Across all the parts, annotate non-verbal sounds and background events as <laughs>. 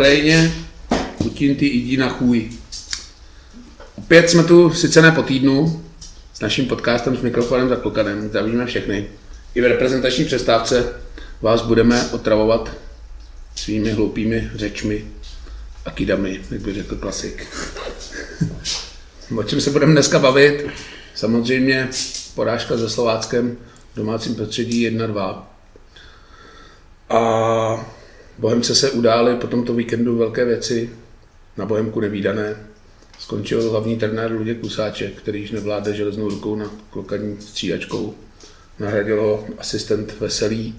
Sláva Ukrajině, Putin ty jdi na chůj. Opět jsme tu, sice ne po týdnu, s naším podcastem s mikrofonem za klokanem, zdravíme všechny. I v reprezentační přestávce vás budeme otravovat svými hloupými řečmi a kidami, jak by řekl klasik. <laughs> o čem se budeme dneska bavit? Samozřejmě porážka se Slováckem v domácím prostředí 1-2. A Bohemce se udály po tomto víkendu velké věci, na Bohemku nevýdané. Skončil hlavní trenér Luděk Kusáček, který již nevládne železnou rukou na klokaní střídačkou. Nahradil ho asistent Veselý,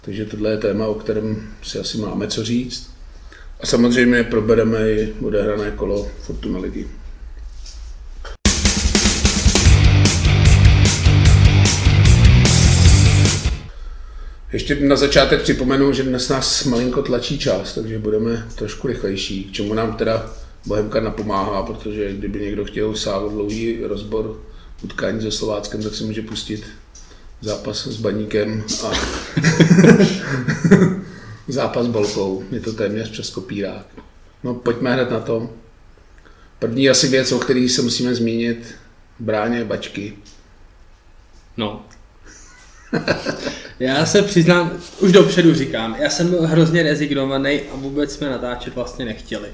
takže tohle je téma, o kterém si asi máme co říct. A samozřejmě probereme i odehrané kolo Fortuna ligy. Ještě na začátek připomenu, že dnes nás malinko tlačí čas, takže budeme trošku rychlejší, k čemu nám teda Bohemka napomáhá, protože kdyby někdo chtěl sávat dlouhý rozbor utkání se Slováckem, tak si může pustit zápas s baníkem a <laughs> zápas s bolkou. Je to téměř přes kopírák. No pojďme hned na to. První asi věc, o který se musíme zmínit, bráně bačky. No. <laughs> já se přiznám, už dopředu říkám, já jsem byl hrozně rezignovaný a vůbec jsme natáčet vlastně nechtěli.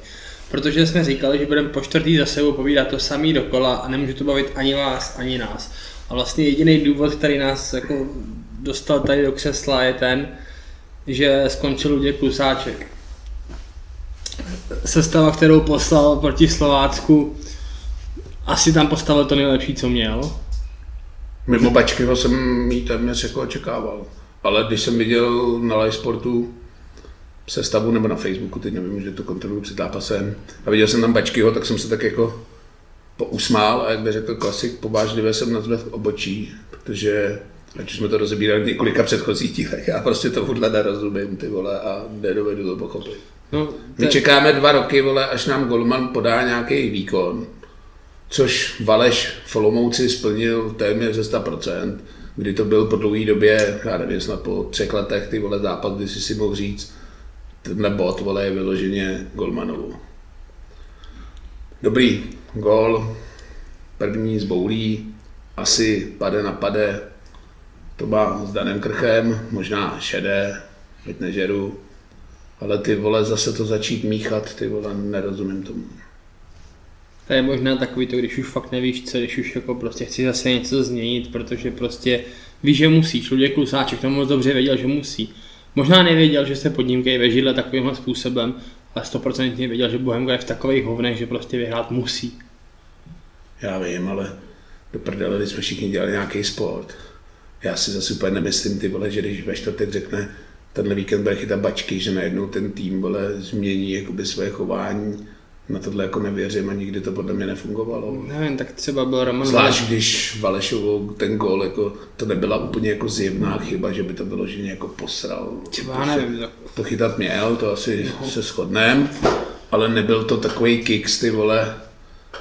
Protože jsme říkali, že budeme po čtvrtý za sebou povídat to samý dokola a nemůže to bavit ani vás, ani nás. A vlastně jediný důvod, který nás jako dostal tady do křesla je ten, že skončil Luděk Klusáček. Sestava, kterou poslal proti Slovácku, asi tam postavil to nejlepší, co měl. Mimo Bačkyho jsem jí téměř jako očekával. Ale když jsem viděl na live sportu sestavu nebo na Facebooku, teď nevím, že to kontroluji před zápasem, a viděl jsem tam Bačkyho, tak jsem se tak jako pousmál a jak by řekl klasik, pobážlivě jsem nazve v obočí, protože ať už jsme to rozebírali v několika předchozích dílech, já prostě to vůdle nerozumím, ty vole, a nedovedu to pochopit. No, te... My čekáme dva roky, vole, až nám Golman podá nějaký výkon, což Valeš v Olomouci splnil téměř ze 100%, kdy to byl po dlouhé době, já nevím, snad po třech letech, ty vole západ, kdy si si mohl říct, tenhle bot, vole, je vyloženě Golmanovu. Dobrý, gol, první z boulí, asi pade na pade, to má s Danem Krchem, možná šedé, teď nežeru, ale ty vole zase to začít míchat, ty vole nerozumím tomu. To je možná takový to, když už fakt nevíš co, když už jako prostě chci zase něco změnit, protože prostě víš, že musíš. Luděk Klusáček to moc dobře věděl, že musí. Možná nevěděl, že se pod ním ve židle takovýmhle způsobem, ale stoprocentně věděl, že Bohemka je v takových hovnech, že prostě vyhrát musí. Já vím, ale do prdele, jsme všichni dělali nějaký sport. Já si zase úplně nemyslím, ty vole, že když ve čtvrtek řekne, tenhle víkend bude chytat bačky, že najednou ten tým vole, změní jakoby své chování na tohle jako nevěřím a nikdy to podle mě nefungovalo. Nevím, tak třeba byl Roman Zvlášť když Valešovou ten gól, jako, to nebyla úplně jako zjevná chyba, že by to bylo, že jako posral. Třeba to nevím. Se, to chytat měl, to asi no. se shodneme, ale nebyl to takový kick, ty vole,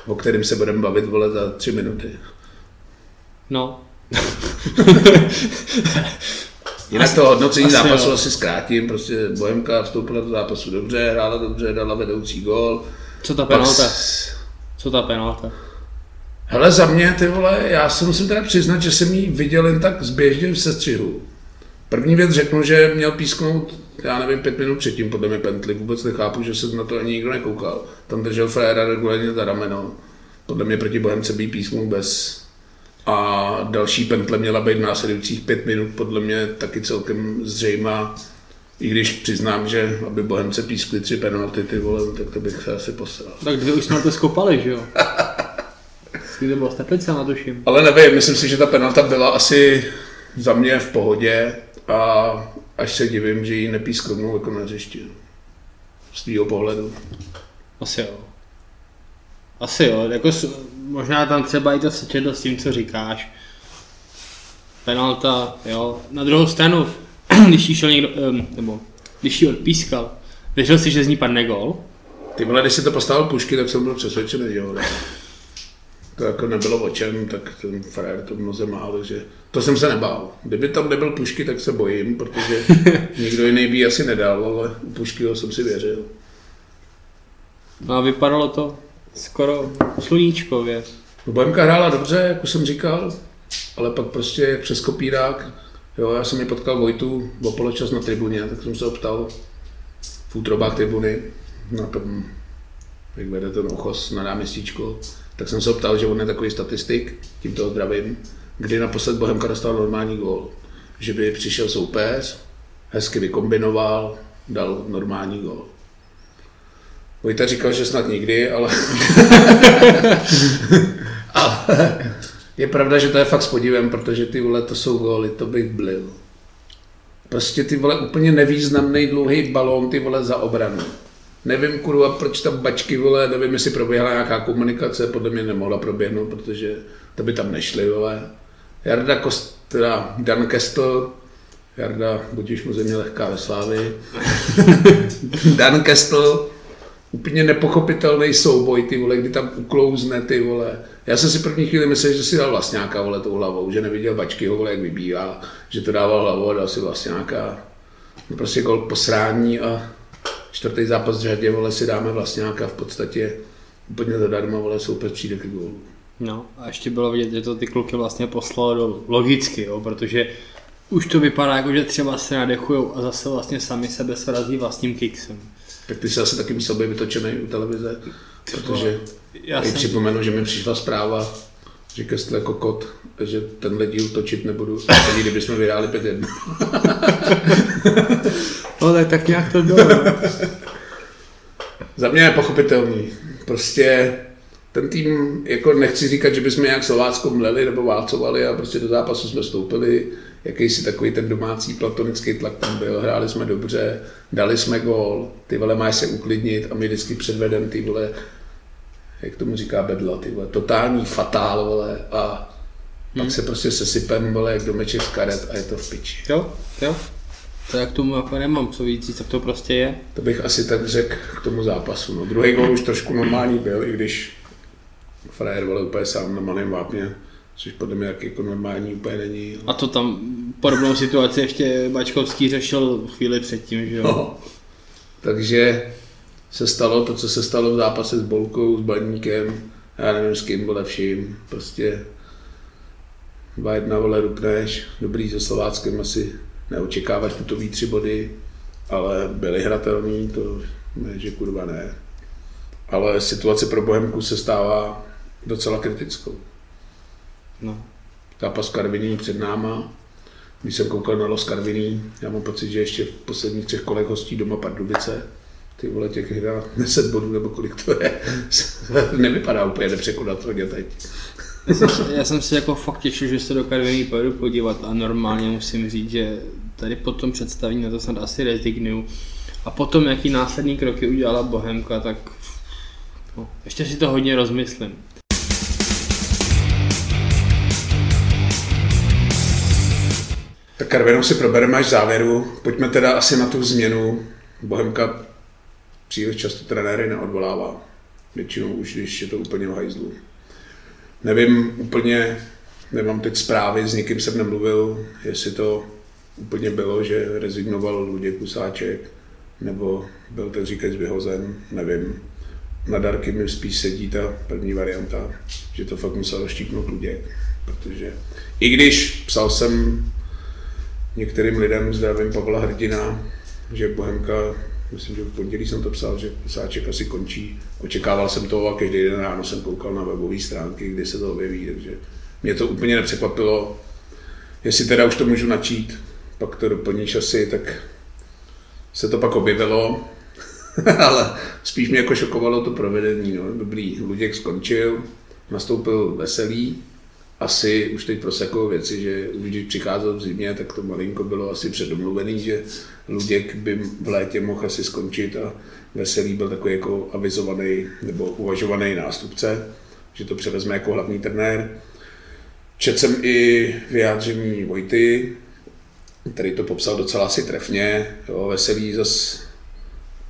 o kterým se budeme bavit, vole, za tři minuty. No. Jinak asi, to hodnocení asi zápasu jo. asi zkrátím, prostě Bohemka vstoupila do zápasu dobře, hrála dobře, dala vedoucí gól, co ta penalta? Co ta penalta? Hele, za mě, ty vole, já se musím teda přiznat, že jsem ji viděl jen tak zběžně v sestřihu. První věc řeknu, že měl písknout, já nevím, pět minut předtím, podle mě Pentli. Vůbec nechápu, že se na to ani nikdo nekoukal. Tam držel Frera regulárně za rameno. Podle mě proti Bohemce by písknul bez. A další Pentle měla být v následujících pět minut, podle mě taky celkem zřejmá i když přiznám, že aby Bohemce pískli tři penalty, ty vole, tak to bych se asi posral. Tak dvě už jsme to skopali, že jo? to bylo s na tuším. Ale nevím, myslím si, že ta penalta byla asi za mě v pohodě a až se divím, že ji nepísknou jako na hřišti. Z tvýho pohledu. Asi jo. Asi jo, jako možná tam třeba i to sečetlo s tím, co říkáš. Penalta, jo. Na druhou stranu, <clears throat> když jí šel někdo, um, nebo když jí odpískal, věřil si, že z ní padne gol? Ty vole, když si to postavil pušky, tak jsem byl přesvědčený, jo. To jako nebylo o čem, tak ten frajer to mnoze málo, že to jsem se nebál. Kdyby tam nebyl pušky, tak se bojím, protože <laughs> nikdo jiný by asi nedal, ale u pušky jsem si věřil. No a vypadalo to skoro sluníčkově. No, Bohemka hrála dobře, jak už jsem říkal, ale pak prostě přes kopírák, jo, já jsem ji potkal Vojtu o poločas na tribuně, tak jsem se optal v útrobách tribuny na tom, jak vede ten ochos na náměstíčko, tak jsem se optal, že on je takový statistik, tím to zdravím, kdy naposled Bohemka dostal normální gól. Že by přišel soupeř, hezky vykombinoval, dal normální gól. Vojta říkal, že snad nikdy, ale... <laughs> ale je pravda, že to je fakt s podívem, protože ty vole, to jsou góly, to bych blil. Prostě ty vole úplně nevýznamný dlouhý balón, ty vole za obranu. Nevím, kurva, proč tam bačky, vole, nevím, jestli proběhla nějaká komunikace, podle mě nemohla proběhnout, protože to by tam nešly, vole. Jarda Kost, teda Dan Kestel, Jarda, budíš mu země lehká ve slávy. <laughs> Dan Kestel, úplně nepochopitelný souboj, ty vole, kdy tam uklouzne, ty vole. Já jsem si první chvíli myslel, že si dal vlastňáka, vole, tou hlavou, že neviděl bačky, vole, jak vybíhá, že to dával hlavou a dal si vlastňáka. No prostě gol posrání a čtvrtý zápas v řadě, vole, si dáme vlastňáka v podstatě úplně zadarmo, vole, soupeř přijde k gólu. No a ještě bylo vidět, že to ty kluky vlastně poslalo do logicky, jo, protože už to vypadá jako, že třeba se nadechujou a zase vlastně sami sebe srazí vlastním kiksem. Tak ty jsi asi taky musel být vytočený u televize, protože Já jsem- připomenu, že mi přišla zpráva, že Kestl jako kot, že tenhle díl točit nebudu, ani kdyby jsme vyhráli 5-1. <laughs> No tak, tak nějak to bylo. no. Za mě je pochopitelný. Prostě ten tým, jako nechci říkat, že bychom nějak Slovácko mleli nebo válcovali a prostě do zápasu jsme vstoupili, jakýsi takový ten domácí platonický tlak tam byl, hráli jsme dobře, dali jsme gól, ty vole máš se uklidnit a my vždycky předvedem ty vole, jak tomu říká Bedla, ty vole, totální fatál, vole, a pak se prostě sesypem, vole, jak domeček z karet a je to v piči. Jo, jo. To jak tomu jako nemám co víc říct, tak to prostě je. To bych asi tak řekl k tomu zápasu. No. Druhý gol už trošku normální byl, i když frajer vole úplně sám na malém vápně, což podle mě jak jako normální úplně není. A to tam podobnou situaci ještě Bačkovský řešil chvíli předtím, že jo. No. Takže se stalo to, co se stalo v zápase s Bolkou, s Baníkem, já nevím s kým, vole vším, prostě dva jedna vole rupneš, dobrý se Slováckem asi neočekáváš putový tři body, ale byly hratelný, to ne, že kurva ne. Ale situace pro Bohemku se stává docela kritickou. No. Zápas Karviní před náma, když jsem koukal na Los Karviní, já mám pocit, že ještě v posledních třech kolech hostí doma Pardubice, ty vole těch hra 10 bodů nebo kolik to je, <laughs> nevypadá úplně nepřekonatelně teď. Já jsem, já jsem si jako fakt těšil, že se do Karviní pojedu podívat a normálně musím říct, že tady po tom představení na to snad asi rezignuju. A potom, jaký následní kroky udělala Bohemka, tak no, ještě si to hodně rozmyslím. Tak Karvinou si probereme až závěru. Pojďme teda asi na tu změnu. Bohemka příliš často trenéry neodvolává. Většinou už, když je to úplně v hajzlu. Nevím úplně, nemám teď zprávy, s nikým jsem nemluvil, jestli to úplně bylo, že rezignoval Luděk Kusáček, nebo byl ten říkajíc vyhozen, nevím. Na dárky mi spíš sedí ta první varianta, že to fakt musel štípnout Luděk, protože i když psal jsem některým lidem, zdravím Pavla Hrdina, že Bohemka, myslím, že v pondělí jsem to psal, že Sáček asi končí. Očekával jsem to a každý den ráno jsem koukal na webové stránky, kdy se to objeví, takže mě to úplně nepřekvapilo. Jestli teda už to můžu načít, pak to doplníš asi, tak se to pak objevilo, <laughs> ale spíš mě jako šokovalo to provedení. No. Dobrý, Luděk skončil, nastoupil veselý, asi už teď prosakují věci, že už když přicházel v zimě, tak to malinko bylo asi předomluvený, že Luděk by v létě mohl asi skončit a Veselý byl takový jako avizovaný nebo uvažovaný nástupce, že to převezme jako hlavní trenér. Četl jsem i vyjádření Vojty, který to popsal docela asi trefně. Jo, Veselý zas,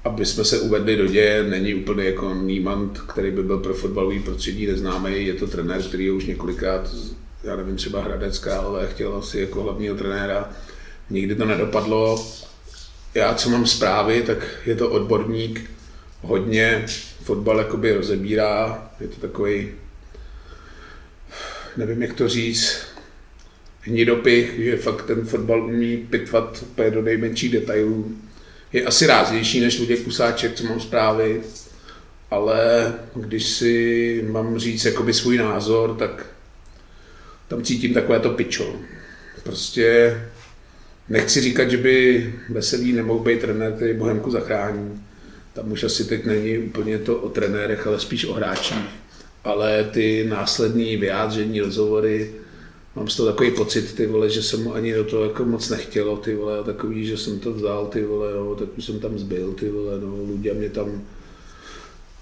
aby jsme se uvedli do děje, není úplně jako Niemand, který by byl pro fotbalový prostředí neznámý. Je to trenér, který už několikrát, já nevím, třeba Hradec Králové chtěl asi jako hlavního trenéra. Nikdy to nedopadlo. Já, co mám zprávy, tak je to odborník hodně fotbal jakoby rozebírá, je to takový, nevím jak to říct, hnidopich, že fakt ten fotbal umí pitvat úplně do nejmenších detailů. Je asi ráznější než Luděk Kusáček, co mám zprávy, ale když si mám říct jakoby svůj názor, tak tam cítím takové to pičo. Prostě nechci říkat, že by Veselý nemohl být trenér, který Bohemku zachrání. Tam už asi teď není úplně to o trenérech, ale spíš o hráčích. Ale ty následní vyjádření, rozhovory, mám z toho takový pocit, ty vole, že jsem mu ani do toho jako moc nechtělo, ty vole, takový, že jsem to vzal, ty vole, no, tak už jsem tam zbyl, ty vole, no, lidé mě tam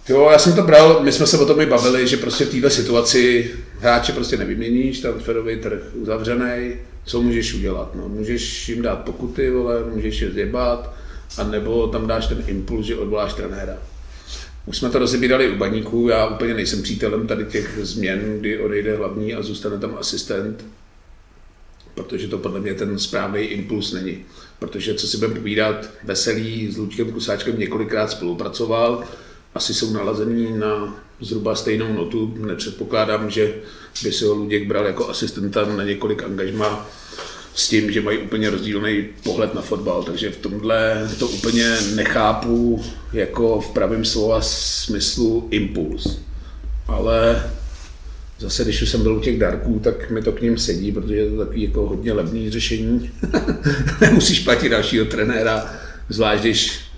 Jo, já jsem to bral, my jsme se o tom i bavili, že prostě v této situaci hráče prostě nevyměníš, transferový trh uzavřený, co můžeš udělat? No, můžeš jim dát pokuty, vole, můžeš je zjebat, anebo tam dáš ten impuls, že odvoláš trenéra. Už jsme to rozebírali u baníků, já úplně nejsem přítelem tady těch změn, kdy odejde hlavní a zůstane tam asistent, protože to podle mě ten správný impuls není. Protože co si budeme povídat, Veselý s Luďkem Kusáčkem několikrát spolupracoval, asi jsou nalazený na zhruba stejnou notu. Nepředpokládám, že by si ho Luděk bral jako asistenta na několik angažma s tím, že mají úplně rozdílný pohled na fotbal, takže v tomhle to úplně nechápu jako v pravém slova smyslu impuls. Ale zase, když už jsem byl u těch darků, tak mi to k ním sedí, protože je to takový jako hodně levný řešení. <laughs> Nemusíš platit dalšího trenéra, zvlášť když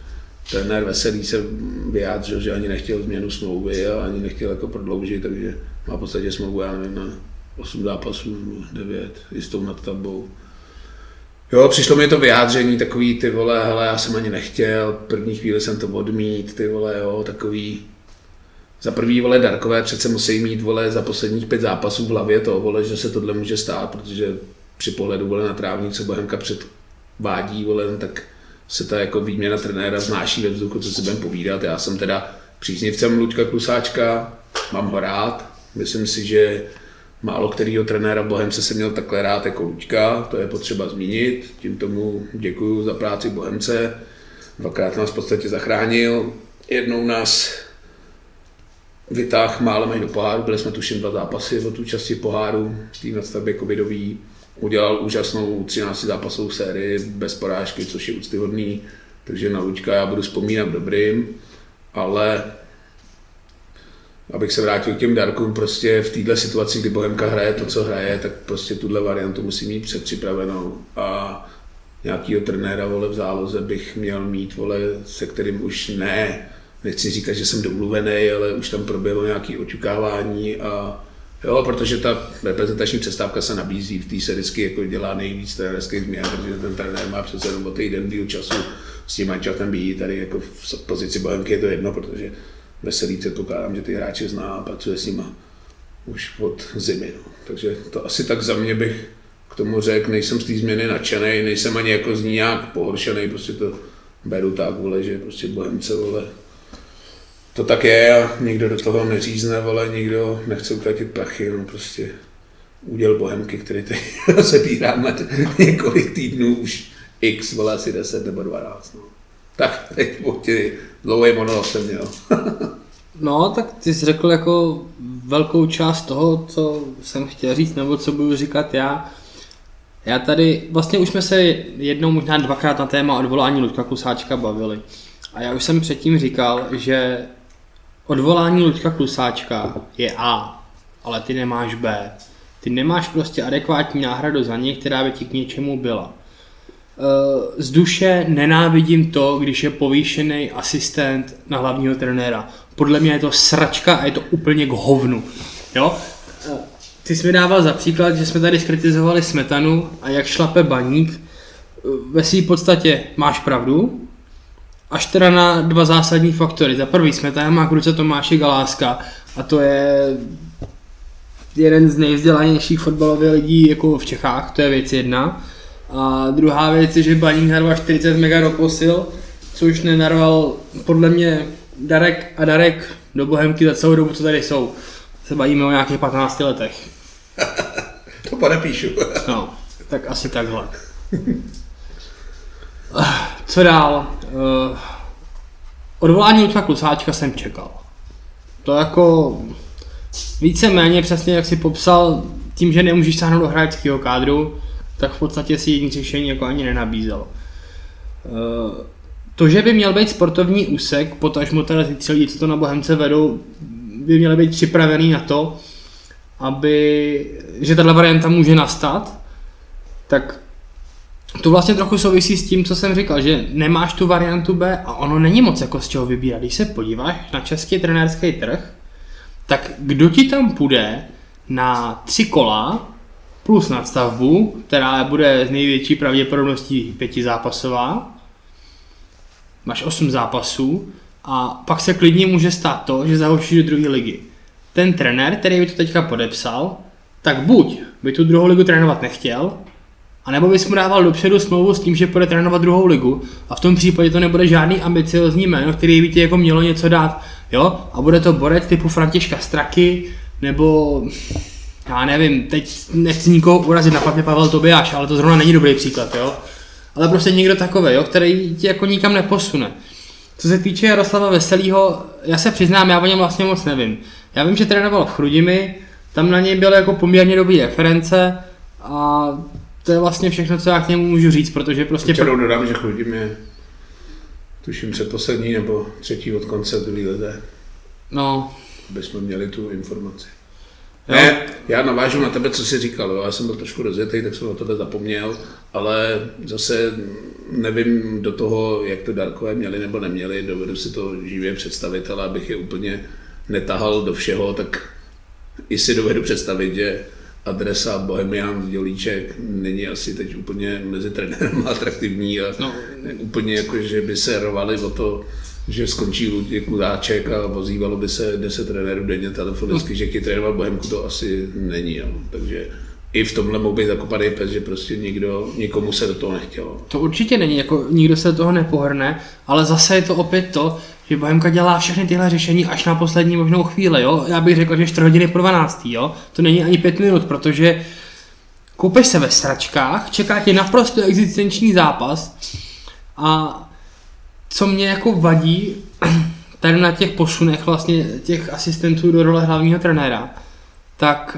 trenér Veselý se vyjádřil, že ani nechtěl změnu smlouvy a ani nechtěl jako prodloužit, takže má v podstatě smlouvu, já nevím, na 8 zápasů, 9, jistou nad tabou. Jo, přišlo mi to vyjádření takový, ty vole, hele, já jsem ani nechtěl, první chvíli jsem to odmít, ty vole, jo, takový, za prvý, vole, Darkové přece musí mít, vole, za posledních pět zápasů v hlavě to, vole, že se tohle může stát, protože při pohledu, vole, na trávník, co Bohemka předvádí, vole, no tak se ta jako výměna trenéra znáší ve vzduchu, co si budeme povídat. Já jsem teda příznivcem Luďka Klusáčka, mám ho rád, myslím si, že málo kterýho trenéra Bohemce se měl takhle rád jako Luďka, to je potřeba zmínit. Tím tomu děkuji za práci Bohemce. Dvakrát nás v podstatě zachránil. Jednou nás vytáhl málem do poháru, byli jsme tuším dva zápasy od účasti poháru, tý nadstavbě covidový udělal úžasnou 13 zápasovou sérii bez porážky, což je úctyhodný, takže na Luďka já budu vzpomínat dobrým, ale abych se vrátil k těm darkům, prostě v této situaci, kdy Bohemka hraje to, co hraje, tak prostě tuhle variantu musí mít předpřipravenou a nějakýho trenéra vole v záloze bych měl mít, vole, se kterým už ne, nechci říkat, že jsem domluvený, ale už tam proběhlo nějaké očukávání a Jo, protože ta reprezentační přestávka se nabízí, v té se vždycky jako dělá nejvíc trenérských změn, protože ten trenér má přece jenom o týden díl času s tím mančatem být, tady jako v pozici Bohemky je to jedno, protože veselý předpokládám, že ty hráče zná a pracuje s nima už od zimy. No. Takže to asi tak za mě bych k tomu řekl, nejsem z té změny nadšený, nejsem ani jako z ní nějak pohoršený, prostě to beru tak, vole, že prostě Bohemce, vole, to tak je a nikdo do toho neřízne, ale nikdo nechce utratit prachy, no prostě uděl Bohemky, který teď <laughs> se bíráme několik týdnů už x, vole asi 10 nebo 12. No. Tak teď ti dlouhý monolog jsem měl. <laughs> no, tak ty jsi řekl jako velkou část toho, co jsem chtěl říct, nebo co budu říkat já. Já tady, vlastně už jsme se jednou, možná dvakrát na téma odvolání Ludka Kusáčka bavili. A já už jsem předtím říkal, že odvolání Luďka Klusáčka je A, ale ty nemáš B. Ty nemáš prostě adekvátní náhradu za ně, která by ti k něčemu byla. Eh, z duše nenávidím to, když je povýšený asistent na hlavního trenéra. Podle mě je to sračka a je to úplně k hovnu. Jo? Eh, ty jsi mi dával za příklad, že jsme tady skritizovali smetanu a jak šlape baník. Eh, ve své podstatě máš pravdu, až teda na dva zásadní faktory. Za prvý jsme tady má k ruce Tomáše Galáska a to je jeden z nejvzdělanějších fotbalových lidí jako v Čechách, to je věc jedna. A druhá věc je, že Baník narval 40 mega do posil, což nenarval podle mě Darek a Darek do Bohemky za celou dobu, co tady jsou. Se bavíme o nějakých 15 letech. to podepíšu. no, tak asi takhle. <laughs> Co dál? Uh, odvolání Lucka Klusáčka jsem čekal. To jako víceméně přesně jak si popsal, tím, že nemůžeš sáhnout do hráčského kádru, tak v podstatě si jiný řešení jako ani nenabízelo. Eh, to, že by měl být sportovní úsek, potažmo teda ty celý, co to na Bohemce vedou, by měly být připravený na to, aby, že tato varianta může nastat, tak to vlastně trochu souvisí s tím, co jsem říkal, že nemáš tu variantu B a ono není moc jako z čeho vybírat. Když se podíváš na český trenérský trh, tak kdo ti tam půjde na tři kola plus nadstavbu, která bude z největší pravděpodobností pětizápasová, máš osm zápasů a pak se klidně může stát to, že zahočíš do druhé ligy. Ten trenér, který by to teďka podepsal, tak buď by tu druhou ligu trénovat nechtěl, a nebo bys mu dával dopředu smlouvu s tím, že půjde trénovat druhou ligu a v tom případě to nebude žádný ambiciozní jméno, který by ti jako mělo něco dát, jo? A bude to borec typu Františka Straky, nebo já nevím, teď nechci nikoho urazit, napadne Pavel Tobiáš, ale to zrovna není dobrý příklad, jo? Ale prostě někdo takový, jo, který ti jako nikam neposune. Co se týče Jaroslava Veselýho, já se přiznám, já o něm vlastně moc nevím. Já vím, že trénoval v Chrudimi, tam na něj byly jako poměrně dobrý reference a to je vlastně všechno, co já k němu můžu říct, protože prostě... Čerou dodám, že Chrudim je tuším předposlední nebo třetí od konce druhé lidé. No. Aby jsme měli tu informaci. Jo. Ne, já navážu na tebe, co jsi říkal. Jo. Já jsem byl trošku rozjetý, tak jsem na tohle zapomněl, ale zase nevím do toho, jak to Darkové měli nebo neměli. Dovedu si to živě představit, ale abych je úplně netahal do všeho, tak i si dovedu představit, že adresa Bohemian Dělíček není asi teď úplně mezi trenérem <laughs> atraktivní a no. úplně jako, že by se rovali o to, že skončí Luděk Kudáček a vozívalo by se 10 trenérů denně telefonicky, no. že chtějí trénovat Bohemku, to asi není. Jo. Takže i v tomhle mohl být zakopaný pes, že prostě nikdo, nikomu se do toho nechtělo. To určitě není, jako nikdo se do toho nepohrne, ale zase je to opět to, že Bohemka dělá všechny tyhle řešení až na poslední možnou chvíli, jo. Já bych řekl, že 4 hodiny po 12, jo. To není ani 5 minut, protože koupeš se ve sračkách, čeká tě naprosto existenční zápas a co mě jako vadí <clears throat> tady na těch posunech vlastně těch asistentů do role hlavního trenéra, tak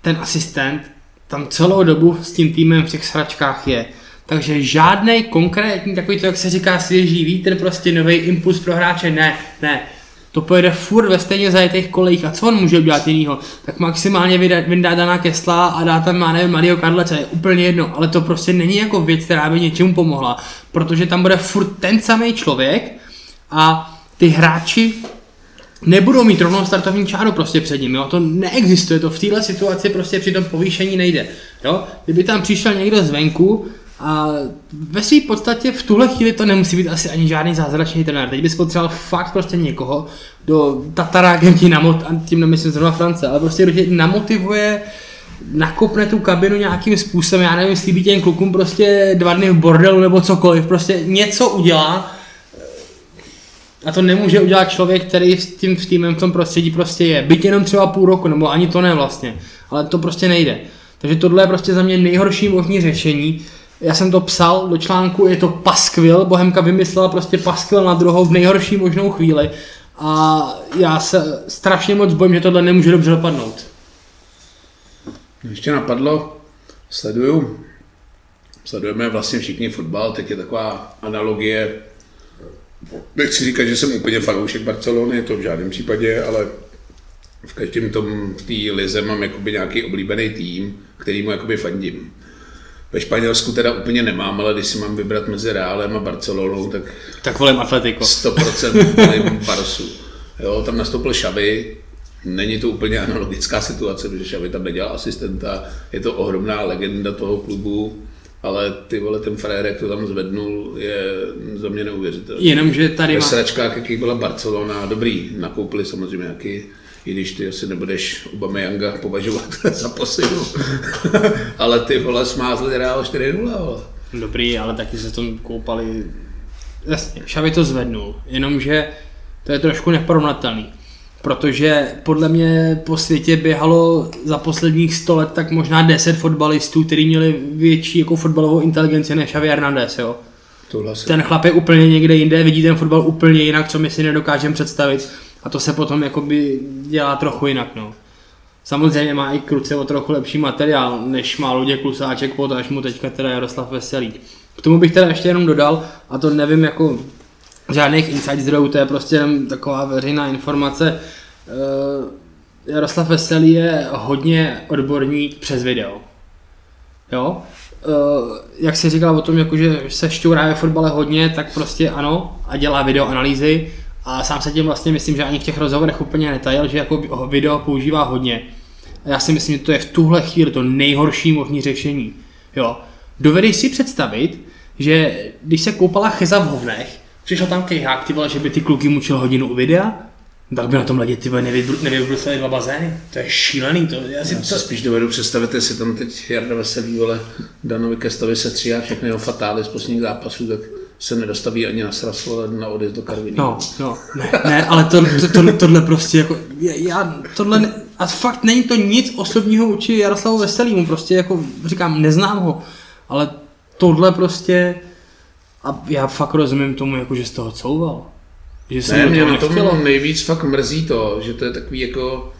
ten asistent tam celou dobu s tím týmem v těch sračkách je. Takže žádný konkrétní takový to, jak se říká, svěží vítr, prostě nový impuls pro hráče, ne, ne. To pojede furt ve stejně zajetých kolejích a co on může udělat jinýho? Tak maximálně vyndá Dana Kesla a dá tam, má nevím, Mario Karlece, je úplně jedno, ale to prostě není jako věc, která by něčemu pomohla, protože tam bude furt ten samý člověk a ty hráči nebudou mít rovnou startovní čáru prostě před ním, jo? to neexistuje, to v této situaci prostě při tom povýšení nejde, jo? Kdyby tam přišel někdo zvenku, a ve své podstatě v tuhle chvíli to nemusí být asi ani žádný zázračný trenér. Teď bys potřeboval fakt prostě někoho do Tatarákem ti a tím nemyslím zrovna France, ale prostě do tě namotivuje, nakopne tu kabinu nějakým způsobem, já nevím, slíbí těm klukům prostě dva dny v bordelu nebo cokoliv, prostě něco udělá, a to nemůže udělat člověk, který s tím v týmem v tom prostředí prostě je. Byť jenom třeba půl roku, nebo ani to ne vlastně. Ale to prostě nejde. Takže tohle je prostě za mě nejhorší možný řešení. Já jsem to psal do článku, je to paskvil, Bohemka vymyslela prostě paskvil na druhou v nejhorší možnou chvíli. A já se strašně moc bojím, že tohle nemůže dobře dopadnout. Ještě napadlo, sleduju, sledujeme vlastně všichni fotbal, teď je taková analogie, nechci říkat, že jsem úplně fanoušek Barcelony, to v žádném případě, ale v každém tom, v té lize mám jakoby nějaký oblíbený tým, který mu jakoby fandím. Ve Španělsku teda úplně nemám, ale když si mám vybrat mezi Reálem a Barcelonou, tak... Tak volím Atletico. 100% volím Barsu. Jo, tam nastoupil Xavi, Není to úplně analogická situace, protože Xavi tam nedělal asistenta, je to ohromná legenda toho klubu, ale ty vole, ten frérek to tam zvednul, je za mě neuvěřitelný. Jenomže tady má... Ve sračkách, jaký byla Barcelona, dobrý, nakoupili samozřejmě nějaký i když ty asi nebudeš Yanga považovat <laughs> za posilu. <laughs> ale ty vole smázli Real 4-0. Dobrý, ale taky se tom koupali. Jasně, Xavi to zvednul, jenomže to je trošku neporovnatelný. Protože podle mě po světě běhalo za posledních 100 let tak možná 10 fotbalistů, kteří měli větší jako fotbalovou inteligenci než Xavi Hernandez, jo. Ten chlap je úplně někde jinde, vidí ten fotbal úplně jinak, co my si nedokážeme představit a to se potom jakoby dělá trochu jinak, no. Samozřejmě má i Kruce o trochu lepší materiál, než má Luděk Klusáček, potaž mu teďka teda Jaroslav Veselý. K tomu bych teda ještě jenom dodal, a to nevím jako žádných inside zdrojů, to je prostě jenom taková veřejná informace. Eh, Jaroslav Veselý je hodně odborník přes video. Jo? Eh, jak se říkal o tom, jako, že se šťourá ve fotbale hodně, tak prostě ano a dělá video analýzy a sám se tím vlastně myslím, že ani v těch rozhovorech úplně netajil, že jako video používá hodně. A já si myslím, že to je v tuhle chvíli to nejhorší možné řešení. Jo. Dovedeš si představit, že když se koupala Cheza v hovnech, přišel tam kejhák, ty vole, že by ty kluky mučil hodinu u videa, tak by na tom ledě ty nevybrusili dva bazény. To je šílený. To, já si Já to, si spíš dovedu představit, jestli tam teď Jarda Veselý, vole, Danovi Kestovi se stříhá všechny jeho fatály z posledních zápasů, tak se nedostaví ani na sraz, vole, na odjezd do Karviní. No, no, ne, ne ale to, to, to, tohle prostě jako, já, tohle, ne, a fakt není to nic osobního vůči Jaroslavu Veselýmu, prostě jako říkám, neznám ho, ale tohle prostě, a já fakt rozumím tomu, jako, že z toho couval. Že se Ne, mě to na tom nejvíc fakt mrzí to, že to je takový jako,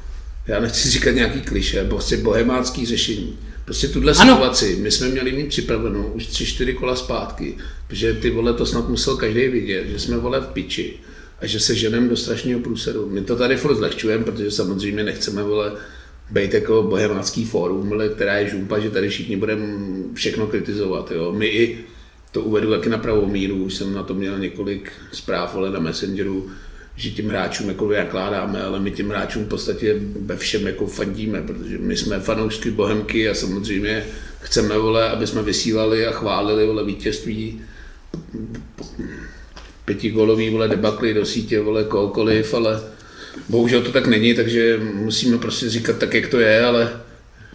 já nechci říkat nějaký kliše, prostě bohemácký řešení. Prostě tuhle Ano. situaci my jsme měli mít připravenou už tři, čtyři kola zpátky, protože ty vole to snad musel každý vidět, že jsme vole v piči a že se ženeme do strašného průseru. My to tady furt zlehčujeme, protože samozřejmě nechceme vole být jako bohemácký fórum, vole, která je žumpa, že tady všichni budeme všechno kritizovat. Jo. My i to uvedu taky na pravou míru, už jsem na to měl několik zpráv vole, na Messengeru, že těm hráčům jako nakládáme, ale my těm hráčům v podstatě ve všem jako fandíme, protože my jsme fanoušky Bohemky a samozřejmě chceme, vole, aby jsme vysílali a chválili vole, vítězství pětigolový vole, debakly do sítě, vole, kohokoliv, ale bohužel to tak není, takže musíme prostě říkat tak, jak to je, ale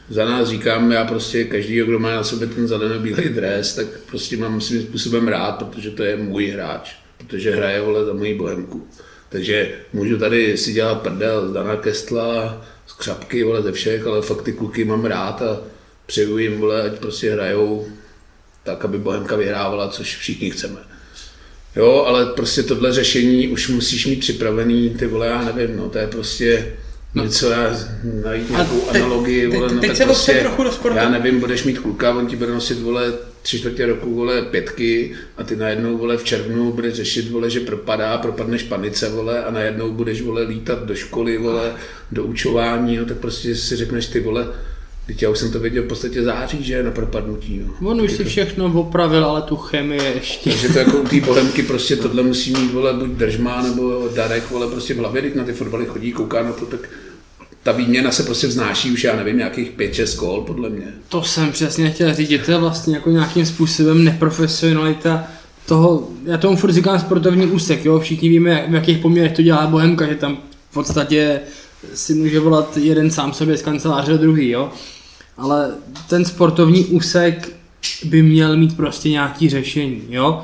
za nás říkám, já prostě každý, kdo má na sobě ten zelený bílý dres, tak prostě mám svým způsobem rád, protože to je můj hráč, protože hraje vole za moji bohemku. Takže můžu tady si dělat prdel z Dana Kestla, z Křapky, vole, ze všech, ale fakt ty kluky mám rád a přeju jim, vole, ať prostě hrajou tak, aby Bohemka vyhrávala, což všichni chceme. Jo, ale prostě tohle řešení už musíš mít připravený, ty vole, já nevím, no, to je prostě něco, já najít nějakou teď- analogii, vole, no, teď tak se prostě, trochu do sportu. já nevím, budeš mít kluka, on ti bude nosit, vole, tři čtvrtě roku, vole, pětky a ty najednou, vole, v červnu budeš řešit, vole, že propadá, propadneš panice, vole, a najednou budeš, vole, lítat do školy, vole, do učování, no tak prostě si řekneš, ty vole, Teď já už jsem to věděl v podstatě září, že je na propadnutí. No. On už si všechno opravil, ale tu chemii ještě. Takže to jako u té bohemky prostě tohle musí mít vole buď držma nebo Darek vole prostě v hlavě, na ty fotbaly chodí, kouká na to, tak ta výměna se prostě vznáší už, já nevím, nějakých 5-6 kol, podle mě. To jsem přesně chtěl říct, že to je vlastně jako nějakým způsobem neprofesionalita toho, já tomu furt říkám sportovní úsek, jo, všichni víme, v jakých poměrech to dělá Bohemka, že tam v podstatě si může volat jeden sám sobě z kanceláře druhý, jo. Ale ten sportovní úsek by měl mít prostě nějaký řešení, jo.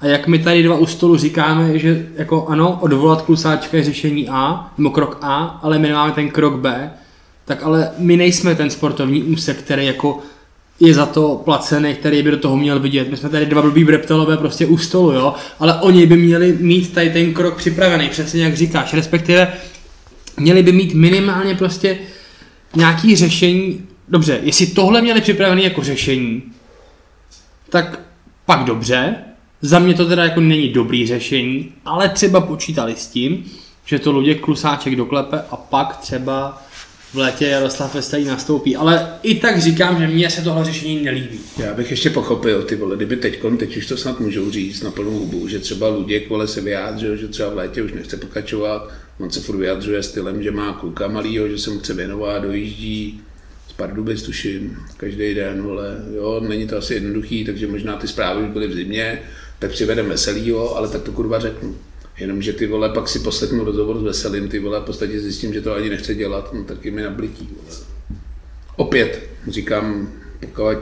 A jak my tady dva u stolu říkáme, že jako ano, odvolat klusáčka je řešení A, nebo krok A, ale my nemáme ten krok B, tak ale my nejsme ten sportovní úsek, který jako je za to placený, který by do toho měl vidět. My jsme tady dva blbý breptalové prostě u stolu, jo, ale oni by měli mít tady ten krok připravený, přesně jak říkáš, respektive měli by mít minimálně prostě nějaký řešení, dobře, jestli tohle měli připravený jako řešení, tak pak dobře, za mě to teda jako není dobrý řešení, ale třeba počítali s tím, že to Luděk Klusáček doklepe a pak třeba v létě Jaroslav Veselý nastoupí. Ale i tak říkám, že mně se tohle řešení nelíbí. Já bych ještě pochopil, ty vole, kdyby teď, teď už to snad můžou říct na plnou hubu, že třeba Luděk vole se vyjádřil, že třeba v létě už nechce pokračovat, on se furt vyjadřuje stylem, že má kluka malýho, že se mu chce věnovat, dojíždí Pardubic, tuším, každý den, vole, jo, není to asi jednoduchý, takže možná ty zprávy byly v zimě, tak přivedem veselýho, ale tak to kurva řeknu. Jenomže ty vole, pak si poslechnu rozhovor s Veselým, ty vole, v podstatě zjistím, že to ani nechce dělat, no tak je mi nablití, vole. Opět říkám, pokud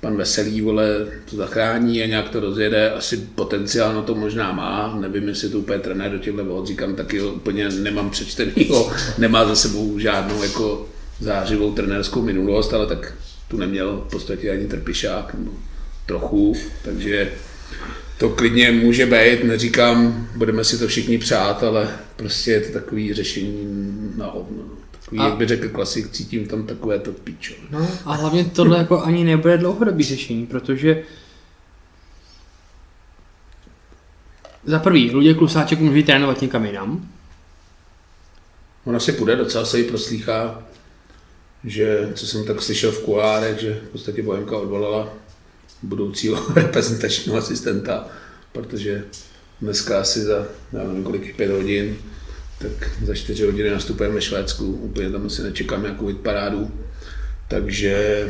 pan Veselý, vole, to zachrání a nějak to rozjede, asi potenciál na to možná má, nevím, jestli to úplně trenér do těchto vod, říkám, taky úplně nemám přečtenýho, nemá za sebou žádnou jako zářivou trenérskou minulost, ale tak tu neměl v podstatě ani Trpišák, nebo trochu, takže to klidně může být, neříkám, budeme si to všichni přát, ale prostě je to takový řešení na hovno. Takový, a... jak by řekl klasik, cítím tam takové to píčo. No a hlavně tohle jako ani nebude dlouhodobý řešení, protože za prvý, Luděk Klusáček může trénovat někam jinam. Ona si půjde, docela se jí proslýchá, že, co jsem tak slyšel v kuárech, že v podstatě Bohemka odvolala budoucího <laughs> reprezentačního asistenta, protože dneska asi za, já nevím kolik, pět hodin, tak za čtyři hodiny nastupujeme ve Švédsku, úplně tam asi nečekám nějakou parádu, takže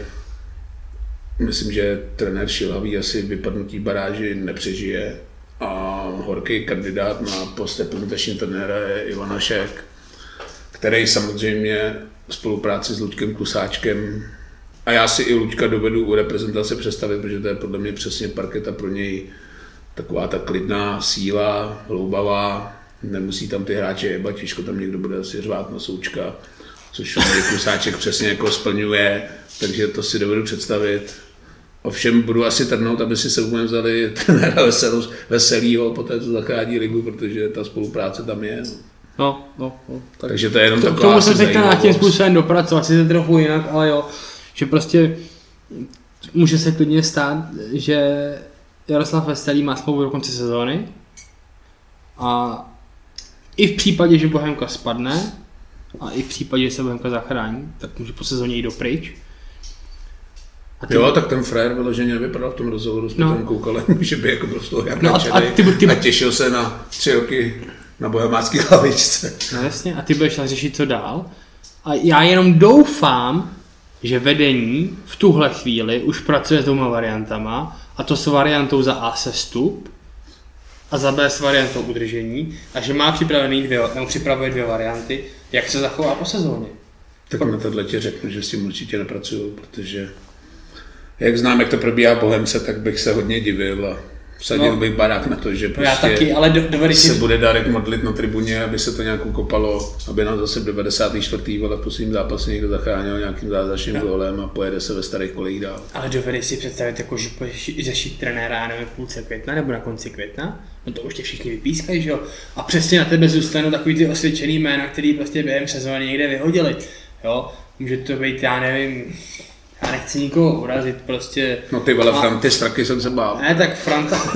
myslím, že trenér Šilhavý asi vypadnutí baráži nepřežije. A horký kandidát na post reprezentační trenéra je Ivana Šek, který samozřejmě spolupráci s Luďkem Klusáčkem a já si i Luďka dovedu u reprezentace představit, protože to je podle mě přesně parketa pro něj taková ta klidná síla, hloubavá, nemusí tam ty hráče jebat, těžko tam někdo bude asi řvát na součka, což Klusáček přesně jako splňuje, takže to si dovedu představit. Ovšem budu asi trnout, aby si se umím vzali <laughs> trenéra veselýho, poté co zachrání ligu, protože ta spolupráce tam je. No. No, no, no tak Takže to je jenom taková K tomu jsem se chtěl nějakým způsobem dopracovat, si to trochu jinak, ale jo, že prostě může se klidně stát, že Jaroslav Veselý má smlouvu do konce sezóny a i v případě, že Bohemka spadne a i v případě, že se Bohemka zachrání, tak může po sezóně jít dopryč. A ty... Jo, tak ten frajer vyloženě nevypadal v tom rozhovoru, jsme no. tam koukali, <laughs> že by jako byl z toho jak no a, a, ty, ty, a těšil se na tři roky na bohemácký hlavičce. <laughs> No jasně, a ty budeš řešit, co dál. A já jenom doufám, že vedení v tuhle chvíli už pracuje s dvěma variantama, a to s variantou za A sestup a za B s variantou udržení, a že má připravený dvě, nebo připravuje dvě varianty, jak se zachová po sezóně. Tak na tohle ti řeknu, že s tím určitě nepracuju, protože jak znám, jak to probíhá Bohemce, tak bych se hodně divil a Vsadil no, bych barák na to, že prostě já taky, ale do, se bude Darek modlit na tribuně, aby se to nějak ukopalo, aby nám zase v 94. vole v posledním zápase někdo zachránil nějakým zázračným no. gólem a pojede se ve starých kolejích dál. Ale dovedeš si představit, jako, že půjdeš řešit trenéra, nevím, v půlce května nebo na konci května? No to už tě všichni vypískají, že jo? A přesně na tebe zůstanou takový ty osvědčený jména, který prostě během sezóny někde vyhodili. Jo? Může to být, já nevím, já nechci nikoho urazit, prostě... No ty vole, Fran, ty straky jsem se bál. Ne, tak Franta,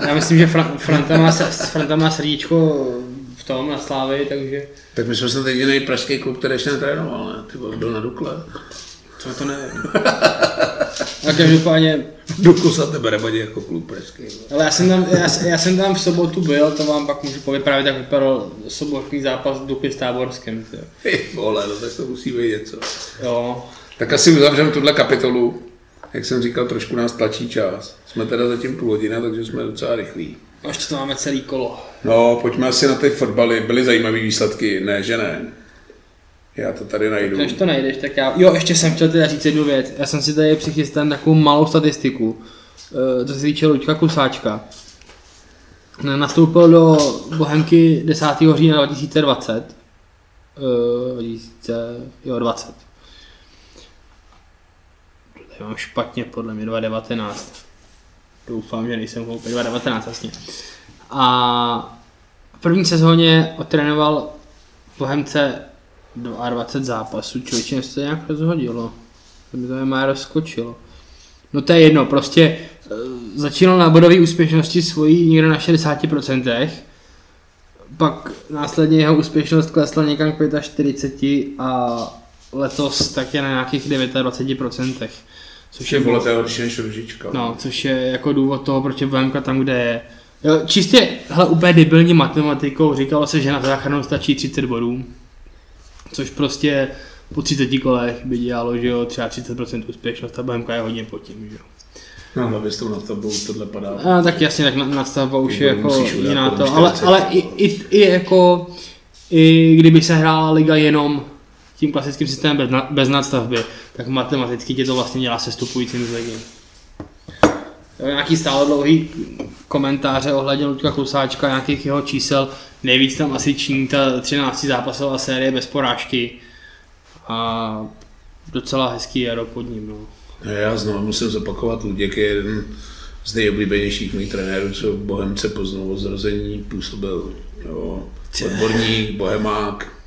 <laughs> já myslím, že Fran, Franta, má, Franta má srdíčko v tom na Slávy, takže... Tak my jsme snad jediný pražský klub, který ještě netrénoval, ne? Ty vole, byl na Dukle. Co to nevím. A <laughs> každopádně... Duklu se tebe nebadí jako klub pražský. Ale já jsem, tam, já, já, jsem tam v sobotu byl, to vám pak můžu povyprávět, jak vypadal sobotní zápas Dukly s Táborským. Ty vole, no tak to musí být něco. Jo. Tak asi uzavřeme tuhle kapitolu. Jak jsem říkal, trošku nás tlačí čas. Jsme teda zatím půl hodina, takže jsme docela rychlí. A ještě to máme celý kolo. No, pojďme asi na ty fotbaly. Byly zajímavé výsledky, ne, že ne. Já to tady najdu. Když to najdeš, tak já... Jo, ještě jsem chtěl teda říct jednu věc. Já jsem si tady přichystal takovou malou statistiku, eh, co se týče Luďka Kusáčka. Nastoupil do Bohemky 10. října 2020. Uh, 2020 já mám špatně, podle mě 2019. Doufám, že nejsem hloupý, 2019 vlastně. A v první sezóně otrénoval v Bohemce 22 zápasů, člověče se to nějak rozhodilo. To mi to má rozkočilo. No to je jedno, prostě e, začínal na bodové úspěšnosti svojí někde na 60%, pak následně jeho úspěšnost klesla někam k 45 a letos tak je na nějakých 29%. Což je, horší než ružička. No, což je jako důvod toho, proč je Bohemka tam, kde je. Jo, čistě, hele, úplně debilní matematikou říkalo se, že na záchranu stačí 30 bodů, což prostě po 30 kolech by dělalo, že jo, třeba 30% úspěšnost a Bohemka je hodně pod tím, že jo. No, hlavně s tou nadstavbou tohle padá. A, tak jasně, tak nadstavba už je jako jiná to, ale, ale i, i, i, jako, i kdyby se hrála liga jenom tím klasickým systémem bez, na, bez nadstavby, tak matematicky tě to vlastně dělá sestupujícím z ligy. Nějaký stále dlouhý komentáře ohledně Ludka Klusáčka, nějakých jeho čísel. Nejvíc tam asi činí ta 13 zápasová série bez porážky. A docela hezký jaro pod ním. No. Já znovu musím zopakovat, Luděk je jeden z nejoblíbenějších mých trenérů, co Bohemce poznal od zrození, působil jo, odborník, bohemák.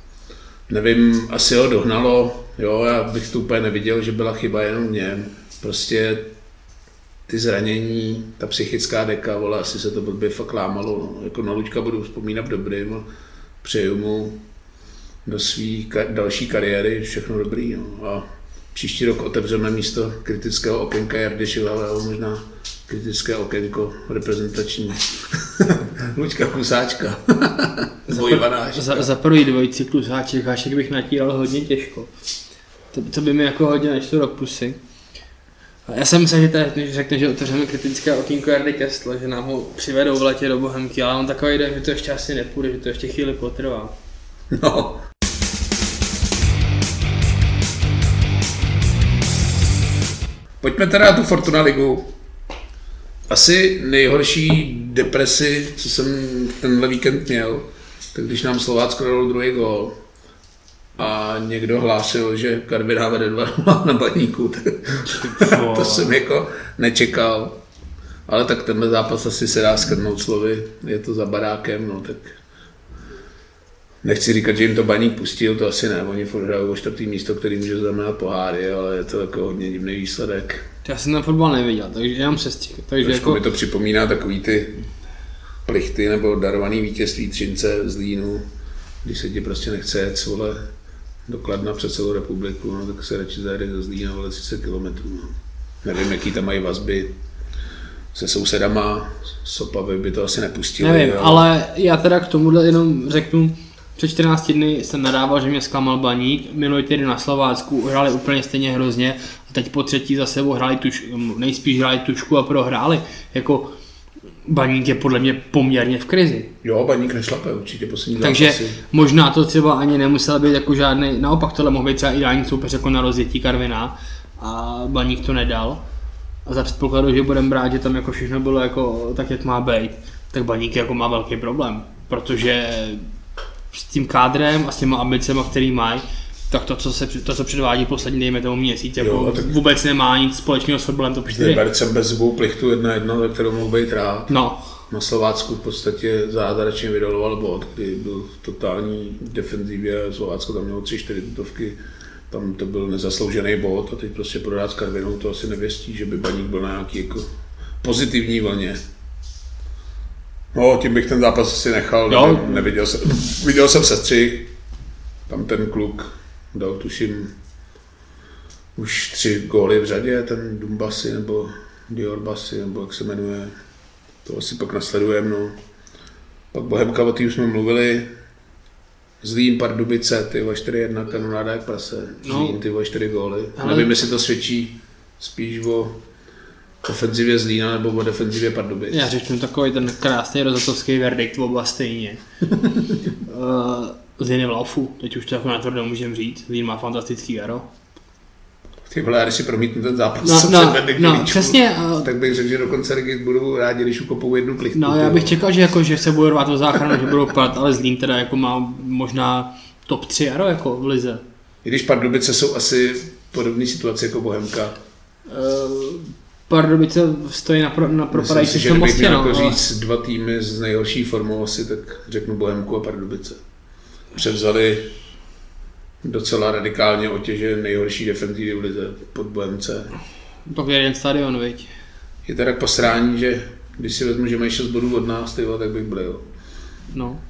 Nevím, asi ho dohnalo, jo, já bych to úplně neviděl, že byla chyba jenom něm. Prostě ty zranění, ta psychická deka, vole, asi se to blbě fakt lámalo. No. Jako na Luďka budu vzpomínat dobrým přeju mu do své ka- další kariéry všechno dobrý. No. A příští rok otevřeme místo kritického okénka Jardy Šilavého, možná kritické okénko reprezentační. <laughs> Luďka Klusáčka. <laughs> Vojvanáš. Za, za první dvojici klusáček, hášek bych natíral hodně těžko. To, to by mi jako hodně nešlo do pusy. A já jsem myslel, že teď než řekne, že otevřeme kritické okýnko Jardy Kestla, že nám ho přivedou v letě do Bohemky, ale on takový jde, že to ještě asi nepůjde, že to ještě chvíli potrvá. No. Pojďme teda na tu Fortuna ligu. Asi nejhorší depresi, co jsem tenhle víkend měl, tak když nám Slovácko dalo druhý gol a někdo hlásil, že Karviná vede 2 na baníku, tak <laughs> to jsem jako nečekal. Ale tak tenhle zápas asi se dá skrnout slovy, je to za barákem, no tak Nechci říkat, že jim to baník pustil, to asi ne, oni furt hrajou o čtvrtý místo, který může znamenat poháry, ale je to jako hodně divný výsledek. Já jsem ten fotbal neviděl, takže jenom přestřih. Takže Trošku jako, mi to připomíná takový ty plichty nebo darovaný vítězství Třince z Línu, když se ti prostě nechce jet vole, do Kladna přes celou republiku, no, tak se radši zajede ze Zlína vole 30 km. No. Nevím, jaký tam mají vazby se sousedama, Sopavy by to asi nepustili. nevím, ale já teda k tomuhle jenom řeknu, před 14 dny jsem nadával, že mě zklamal baník, minulý týden na Slovácku hráli úplně stejně hrozně a teď po třetí za sebou hráli tuš, nejspíš hráli tušku a prohráli. Jako baník je podle mě poměrně v krizi. Jo, baník nešlape určitě poslední Takže zápasy. možná to třeba ani nemusel být jako žádný, naopak tohle mohl být třeba ideální soupeř jako na rozjetí Karvina a baník to nedal. A za předpokladu, že budeme brát, že tam jako všechno bylo jako tak, jak má být, tak baník jako má velký problém. Protože s tím kádrem a s těma ambicema, který mají, tak to, co, se, to, co předvádí poslední, dejme tomu měsíc, jako Jo, tak- vůbec nemá nic společného s fotbalem top 4. Libercem bez zubou plichtu jedna jedna, za kterou mohl být rád. No, Na Slovácku v podstatě zázračně vydoloval bod, kdy byl v totální defenzivě, Slovácko tam mělo 3-4 tutovky, tam to byl nezasloužený bod a teď prostě prohrát s Karvinou to asi nevěstí, že by Baník byl na nějaký jako pozitivní vlně. No, tím bych ten zápas asi nechal, Jo. ne, neviděl jsem, viděl jsem sestřih, tam ten kluk dal tuším už tři góly v řadě, ten Dumbasi nebo Diorbasi, nebo jak se jmenuje, to asi pak nasledujeme, no. Pak Bohemka, o už jsme mluvili, Zlín, Pardubice, ty vole 4-1, kanonáda jak prase. No. Zlín, ty vole 4 góly. Ale- Nevím, jestli to svědčí spíš o ofenzivě Zlína nebo o defenzivě Pardubic. Já řeknu takový ten krásný rozatovský verdikt, oba stejně. uh, Zlín je v <laughs> laufu, teď už to jako natvrdo můžeme říct. Zlín má fantastický jaro. Ty vole, když si promítnu ten zápas, No, no, no, přesně, a- tak bych řekl, že do konce ligy budou rádi, když ukopou jednu plichtu. No já bych čekal, že, jako, že se bude rvát o záchranu, že budou padat, ale Zlín teda jako má možná top 3 jaro jako v lize. I když Pardubice jsou asi v podobné situaci jako Bohemka. Uh, Pardubice stojí na, pro, na Myslím propadající si, že se mostě, měl no, jako říct dva týmy s nejhorší formou asi, tak řeknu Bohemku a Pardubice. Převzali docela radikálně otěže nejhorší defenzívy v lize pod Bohemce. Pak je jeden stadion, viď? Je teda k posrání, že když si vezmu, že mají 6 bodů od nás, ty vole, tak bych byl. No.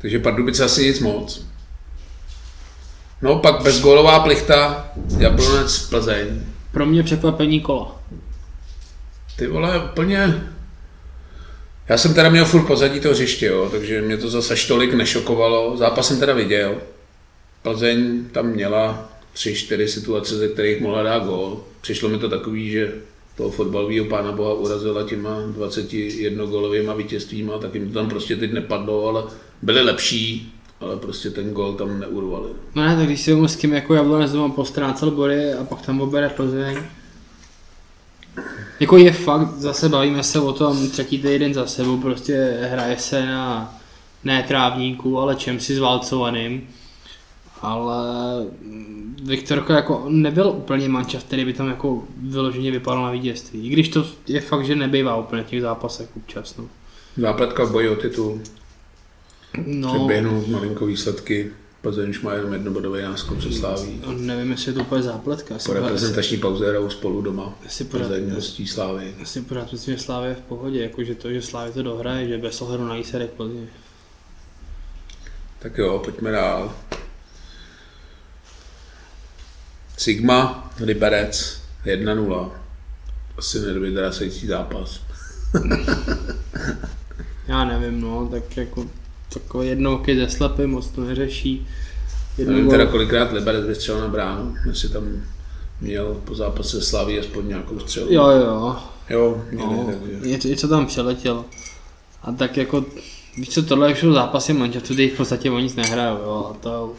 Takže Pardubice asi nic moc. No pak bezgólová plichta, Jablonec, Plzeň. Pro mě překvapení kola. Ty vole, úplně... Já jsem teda měl furt pozadí toho hřiště, jo, takže mě to zase až tolik nešokovalo. Zápas jsem teda viděl. Plzeň tam měla tři, čtyři situace, ze kterých mohla dát gól. Přišlo mi to takový, že toho fotbalového pána Boha urazila těma 21 gólovými vítězstvíma, tak jim to tam prostě teď nepadlo, ale byli lepší, ale prostě ten gól tam neurvali. No ne, tak když si vezmu s kým jako Jablonec doma postrácel body a pak tam obere Plzeň. Jako je fakt, zase bavíme se o tom třetí týden za sebou, prostě hraje se na ne trávníku, ale čem si zválcovaným. Ale Viktorko jako nebyl úplně mančav, který by tam jako vyloženě vypadal na vítězství. I když to je fakt, že nebývá úplně v těch zápasech občas. No. Zápletka v boji o titul. No, Předběhnu malinko výsledky. Plzeň už má jenom jednobodový náskok před Sláví. no, nevím, jestli je to úplně zápletka. Já si Po reprezentační pauze hrajou spolu doma. Asi pořád- Plzeň hostí Slávy. Já si pořád myslím, že Slávě je v pohodě, jakože to, že Slávě to dohraje, že bez ohledu na výsledek Plzně. Tak jo, pojďme dál. Sigma, Liberec, 1-0. Asi nevydrasající zápas. <laughs> Já nevím, no, tak jako takové jednouky ze slepy moc to neřeší. Jednou Nevím teda kolikrát Liberec vystřelil na bránu, jestli tam měl po zápase Slaví aspoň nějakou střelu. Jo, jo, Jo, měli, no, takže. něco, něco tam přeletělo. A tak jako, víš co, tohle jsou zápasy manželství, kde v podstatě o nic nehrajou, jo, a to,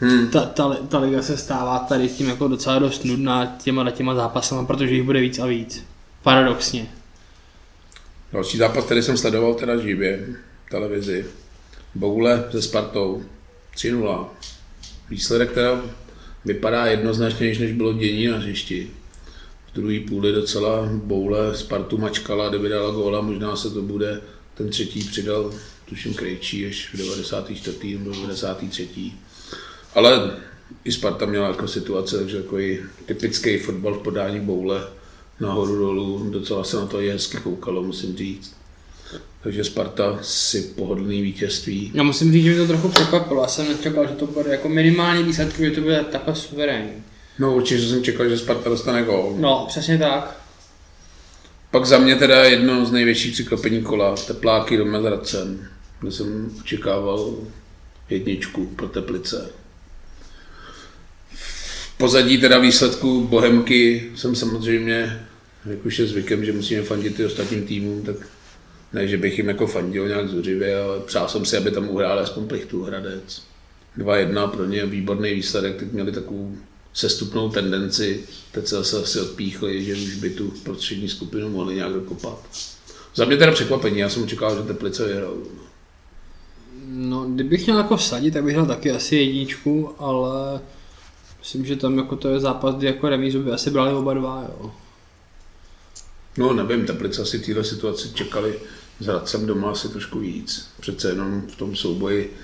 Hmm. ta, ta, ta, liga se stává tady s tím jako docela dost nudná těma těma zápasama, protože jich bude víc a víc. Paradoxně. Další zápas, který jsem sledoval teda živě televizi. Boule se Spartou 3-0. Výsledek teda vypadá jednoznačně, než bylo dění na hřišti. V druhé půli docela Boule Spartu mačkala, kdyby dala góla, možná se to bude. Ten třetí přidal, tuším, Krejčí, až v 94. nebo 93. Ale i Sparta měla jako situace, takže takový typický fotbal v podání Boule nahoru dolů, docela se na to i hezky koukalo, musím říct. Takže Sparta si pohodlný vítězství. Já musím říct, že mě to trochu překvapilo. Já jsem nečekal, že to bude jako minimální výsledky, že to bude takhle suverénní. No určitě jsem čekal, že Sparta dostane gól. No, přesně tak. Pak za mě teda jedno z největších překvapení kola, tepláky doma s Hradcem, kde jsem očekával jedničku pro Teplice. V pozadí teda výsledku Bohemky jsem samozřejmě, jak už je zvykem, že musíme fandit i ostatním týmům, tak ne, že bych jim jako fandil nějak zuřivě, ale přál jsem si, aby tam uhráli aspoň plichtu Hradec. 2-1 pro ně výborný výsledek, teď měli takovou sestupnou tendenci, teď se zase asi odpíchli, že už by tu prostřední skupinu mohli nějak dokopat. Za mě teda překvapení, já jsem očekával, že Teplice vyhrajou. No, kdybych měl jako vsadit, tak bych dal taky asi jedničku, ale myslím, že tam jako to je zápas, kdy jako remízu by asi brali oba dva, jo. No nevím, Teplice asi téhle situaci čekali s Hradcem doma asi trošku víc. Přece jenom v tom souboji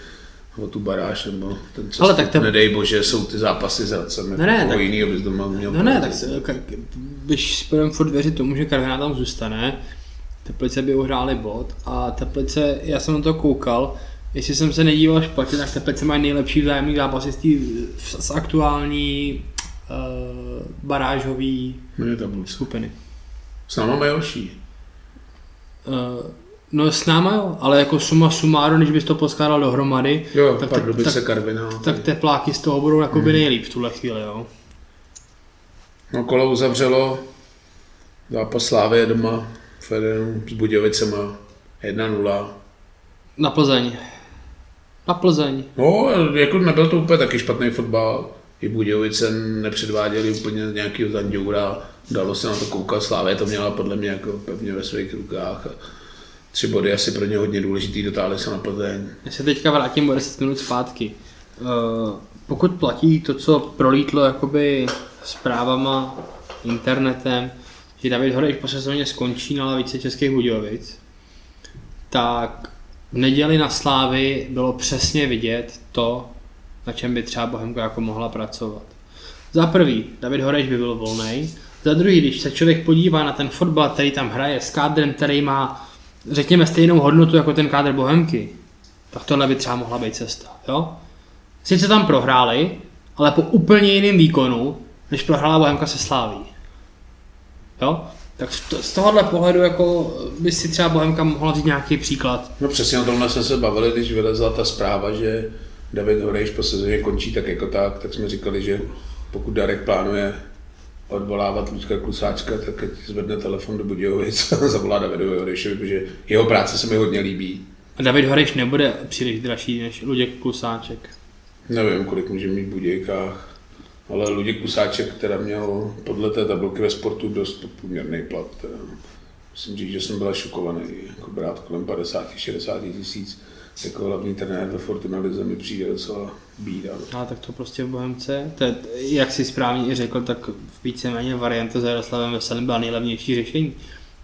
o tu baráž nebo ten cestu, Ale tak to- nedej bože, jsou ty zápasy s Hradcem. Ne, ne, jako tak- jinýho bys doma měl. No ne, tak se, ka- když budeme furt věřit tomu, že Karviná tam zůstane, Teplice by uhráli bod a Teplice, já jsem na to koukal, jestli jsem se nedíval špatně, tak Teplice mají nejlepší vzájemný zápasy z, tý, z aktuální uh, tabulce. skupiny. S náma mají horší. Uh, no s náma jo, ale jako suma sumáru, když bys to poskládal dohromady, Jo, tak, tak, tak, tak, Karviná. tak tepláky z toho budou jakoby nejlíp v tuhle chvíli, jo. No kolo uzavřelo, zápas Slávy doma, Fedenu s Budějovicema 1-0. Na Plzeň. Na Plzeň. No, jako nebyl to úplně taky špatný fotbal. I Budějovice nepředváděli úplně nějakého zanděura. Dalo se na to koukat, Slávě to měla podle mě jako pevně ve svých rukách. A tři body asi pro ně hodně důležitý, dotáhli se na Plzeň. Já se teďka vrátím o 10 minut zpátky. Eh, Pokud platí to, co prolítlo jakoby zprávama, internetem, že David Horejš po sezóně skončí na lavici Českých Budějovic, tak v neděli na Slávy bylo přesně vidět to, na čem by třeba Bohemka jako mohla pracovat. Za prvý, David Horejš by byl volný. Za druhý, když se člověk podívá na ten fotbal, který tam hraje s kádrem, který má, řekněme, stejnou hodnotu jako ten kádr Bohemky, tak tohle by třeba mohla být cesta. Jo? Sice tam prohráli, ale po úplně jiném výkonu, než prohrála Bohemka se Sláví. Jo? Tak z to- z tohohle pohledu jako by si třeba Bohemka mohla vzít nějaký příklad. No přesně o tomhle jsme se bavili, když vylezla ta zpráva, že David Horejš po sezóně končí tak jako tak, tak jsme říkali, že pokud Darek plánuje odvolávat Lucka Klusáčka, tak ať zvedne telefon do Budějovic <laughs> a zavolá Davidovi Horejšovi, protože jeho práce se mi hodně líbí. A David Horejš nebude příliš dražší než Luděk Klusáček. Nevím, kolik může mít v Budějkách, ale Luděk Kusáček, teda měl podle té tabulky ve sportu dost podprůměrný plat. Teda. Musím říct, že jsem byl šokovaný, jako brát kolem 50-60 tisíc jako hlavní trenér ve Fortuna Lize mi přijde docela bída. Ale tak to prostě v Bohemce, to je, jak si správně i řekl, tak víceméně varianta s Jaroslavem Veselým byla nejlevnější řešení.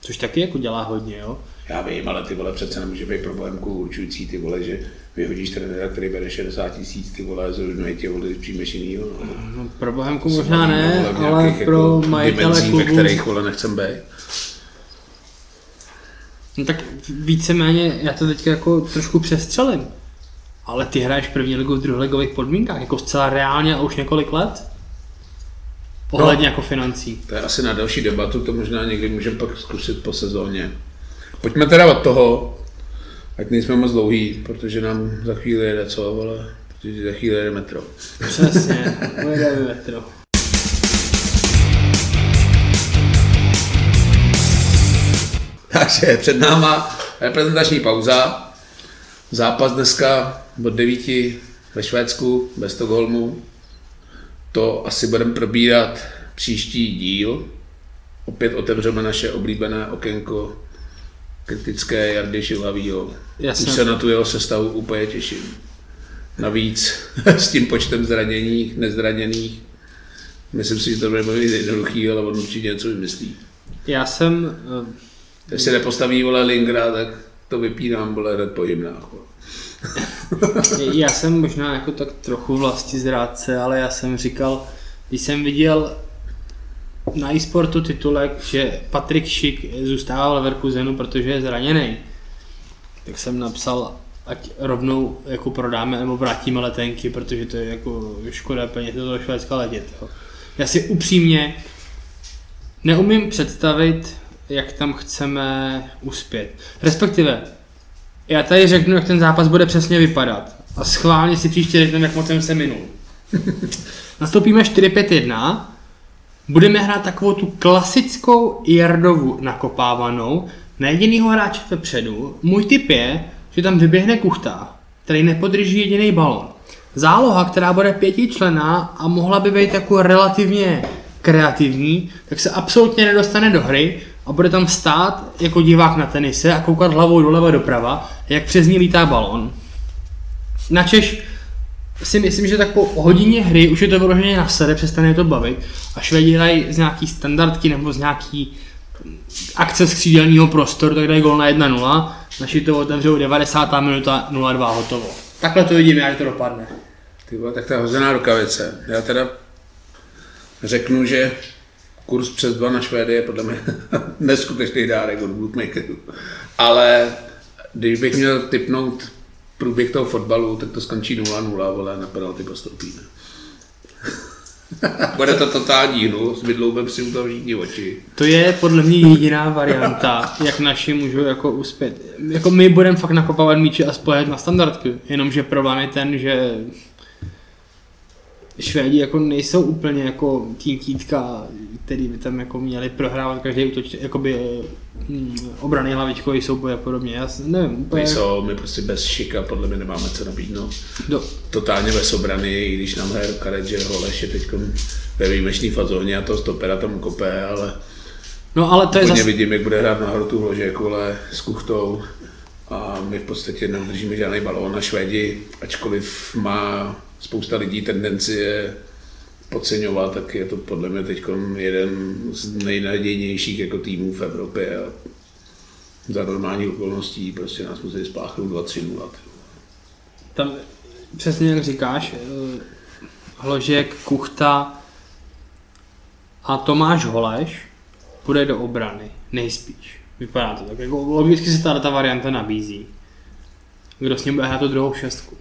Což taky jako dělá hodně, jo. Já vím, ale ty vole přece nemůže být pro Bohemku určující ty vole, že vyhodíš trenéra, který bere 60 tisíc, ty vole, z tě vole, přijmeš jinýho. No. No, pro Bohemku možná ne, ale pro jako majitele klubu... ve kterých vole nechcem být. No tak víceméně, já to teď jako trošku přestřelím. Ale ty hraješ první ligu v druholigových podmínkách, jako zcela reálně a už několik let? Ohledně jako financí. To je asi na další debatu, to možná někdy můžeme pak zkusit po sezóně. Pojďme teda od toho, ať nejsme moc dlouhý, protože nám za chvíli jede co, ale protože za chvíli jede metro. Přesně, <laughs> pojedeme metro. <laughs> Takže před náma reprezentační pauza. Zápas dneska od 9 ve Švédsku, ve Stockholmu. To asi budeme probírat příští díl. Opět otevřeme naše oblíbené okénko kritické Jardy Šilavýho. Jasně. Už se na tu jeho sestavu úplně těším. Navíc <laughs> s tím počtem zraněných, nezraněných. Myslím si, že to bude jednoduchý, ale on určitě něco vymyslí. Já jsem, eh, Když se nepostaví vole Lingra, tak to vypínám vole hned po <laughs> já jsem možná jako tak trochu vlasti zrádce, ale já jsem říkal, když jsem viděl na e-sportu titulek, že Patrik Šik zůstává v Leverkusenu, protože je zraněný, tak jsem napsal, ať rovnou jako prodáme nebo vrátíme letenky, protože to je jako škoda peněz do toho Švédska letět. Já si upřímně neumím představit, jak tam chceme uspět. Respektive, já tady řeknu, jak ten zápas bude přesně vypadat. A schválně si příště řekneme, jak moc jsem se minul. <laughs> Nastoupíme 4-5-1, budeme hrát takovou tu klasickou Jardovu nakopávanou, na jedinýho hráče vepředu. Můj tip je, že tam vyběhne Kuchta, který nepodrží jediný balon. Záloha, která bude pětičlená a mohla by být jako relativně kreativní, tak se absolutně nedostane do hry a bude tam stát jako divák na tenise a koukat hlavou doleva doprava, jak přes ní lítá balon. Načež si myslím, že tak po hodině hry už je to vyloženě na sebe, přestane to bavit a Švédi hrají z nějaký standardky nebo z nějaký akce z křídelního prostoru, tak dají gol na 1-0, naši to otevřou 90. minuta 0-2 hotovo. Takhle to vidím, jak to dopadne. Ty vole, tak to je hozená rukavice. Já teda řeknu, že kurz přes dva na Švédy je podle mě <laughs> neskutečný dárek od bookmakerů. Ale když bych měl typnout průběh toho fotbalu, tak to skončí 0-0, vole, na penalty postoupíme. <laughs> Bude to totální hnu, s Vidloubem si u toho všichni oči. To je podle mě jediná varianta, jak naši můžou jako uspět. Jako my budeme fakt nakopávat míče a spojit na standardky, jenomže problém je ten, že Švédi jako nejsou úplně jako tým títka, který by tam jako měli prohrávat každý útoč, jakoby hm, obrany hlavičkový souboj a podobně. Já nevím, úplně Nejsou, my prostě bez šika podle mě nemáme co nabídnout. do, Totálně bez obrany, i když nám hraje karet, že Holeš je teď ve výjimečné fazóně a toho stopera tam kope, ale No ale to je zase, vidím, jak bude hrát nahoru tu vložek, vole, s kuchtou a my v podstatě neudržíme žádný balón na Švédi, ačkoliv má spousta lidí tendenci je podceňovat, tak je to podle mě teď jeden z nejnadějnějších jako týmů v Evropě a za normální okolností prostě nás musí spláchnout 2-3 0. tam přesně jak říkáš, eh, Hložek, Kuchta a Tomáš Holeš půjde do obrany, nejspíš. Vypadá to tak, jako logicky se ta varianta nabízí. Kdo s ním bude hrát tu druhou šestku.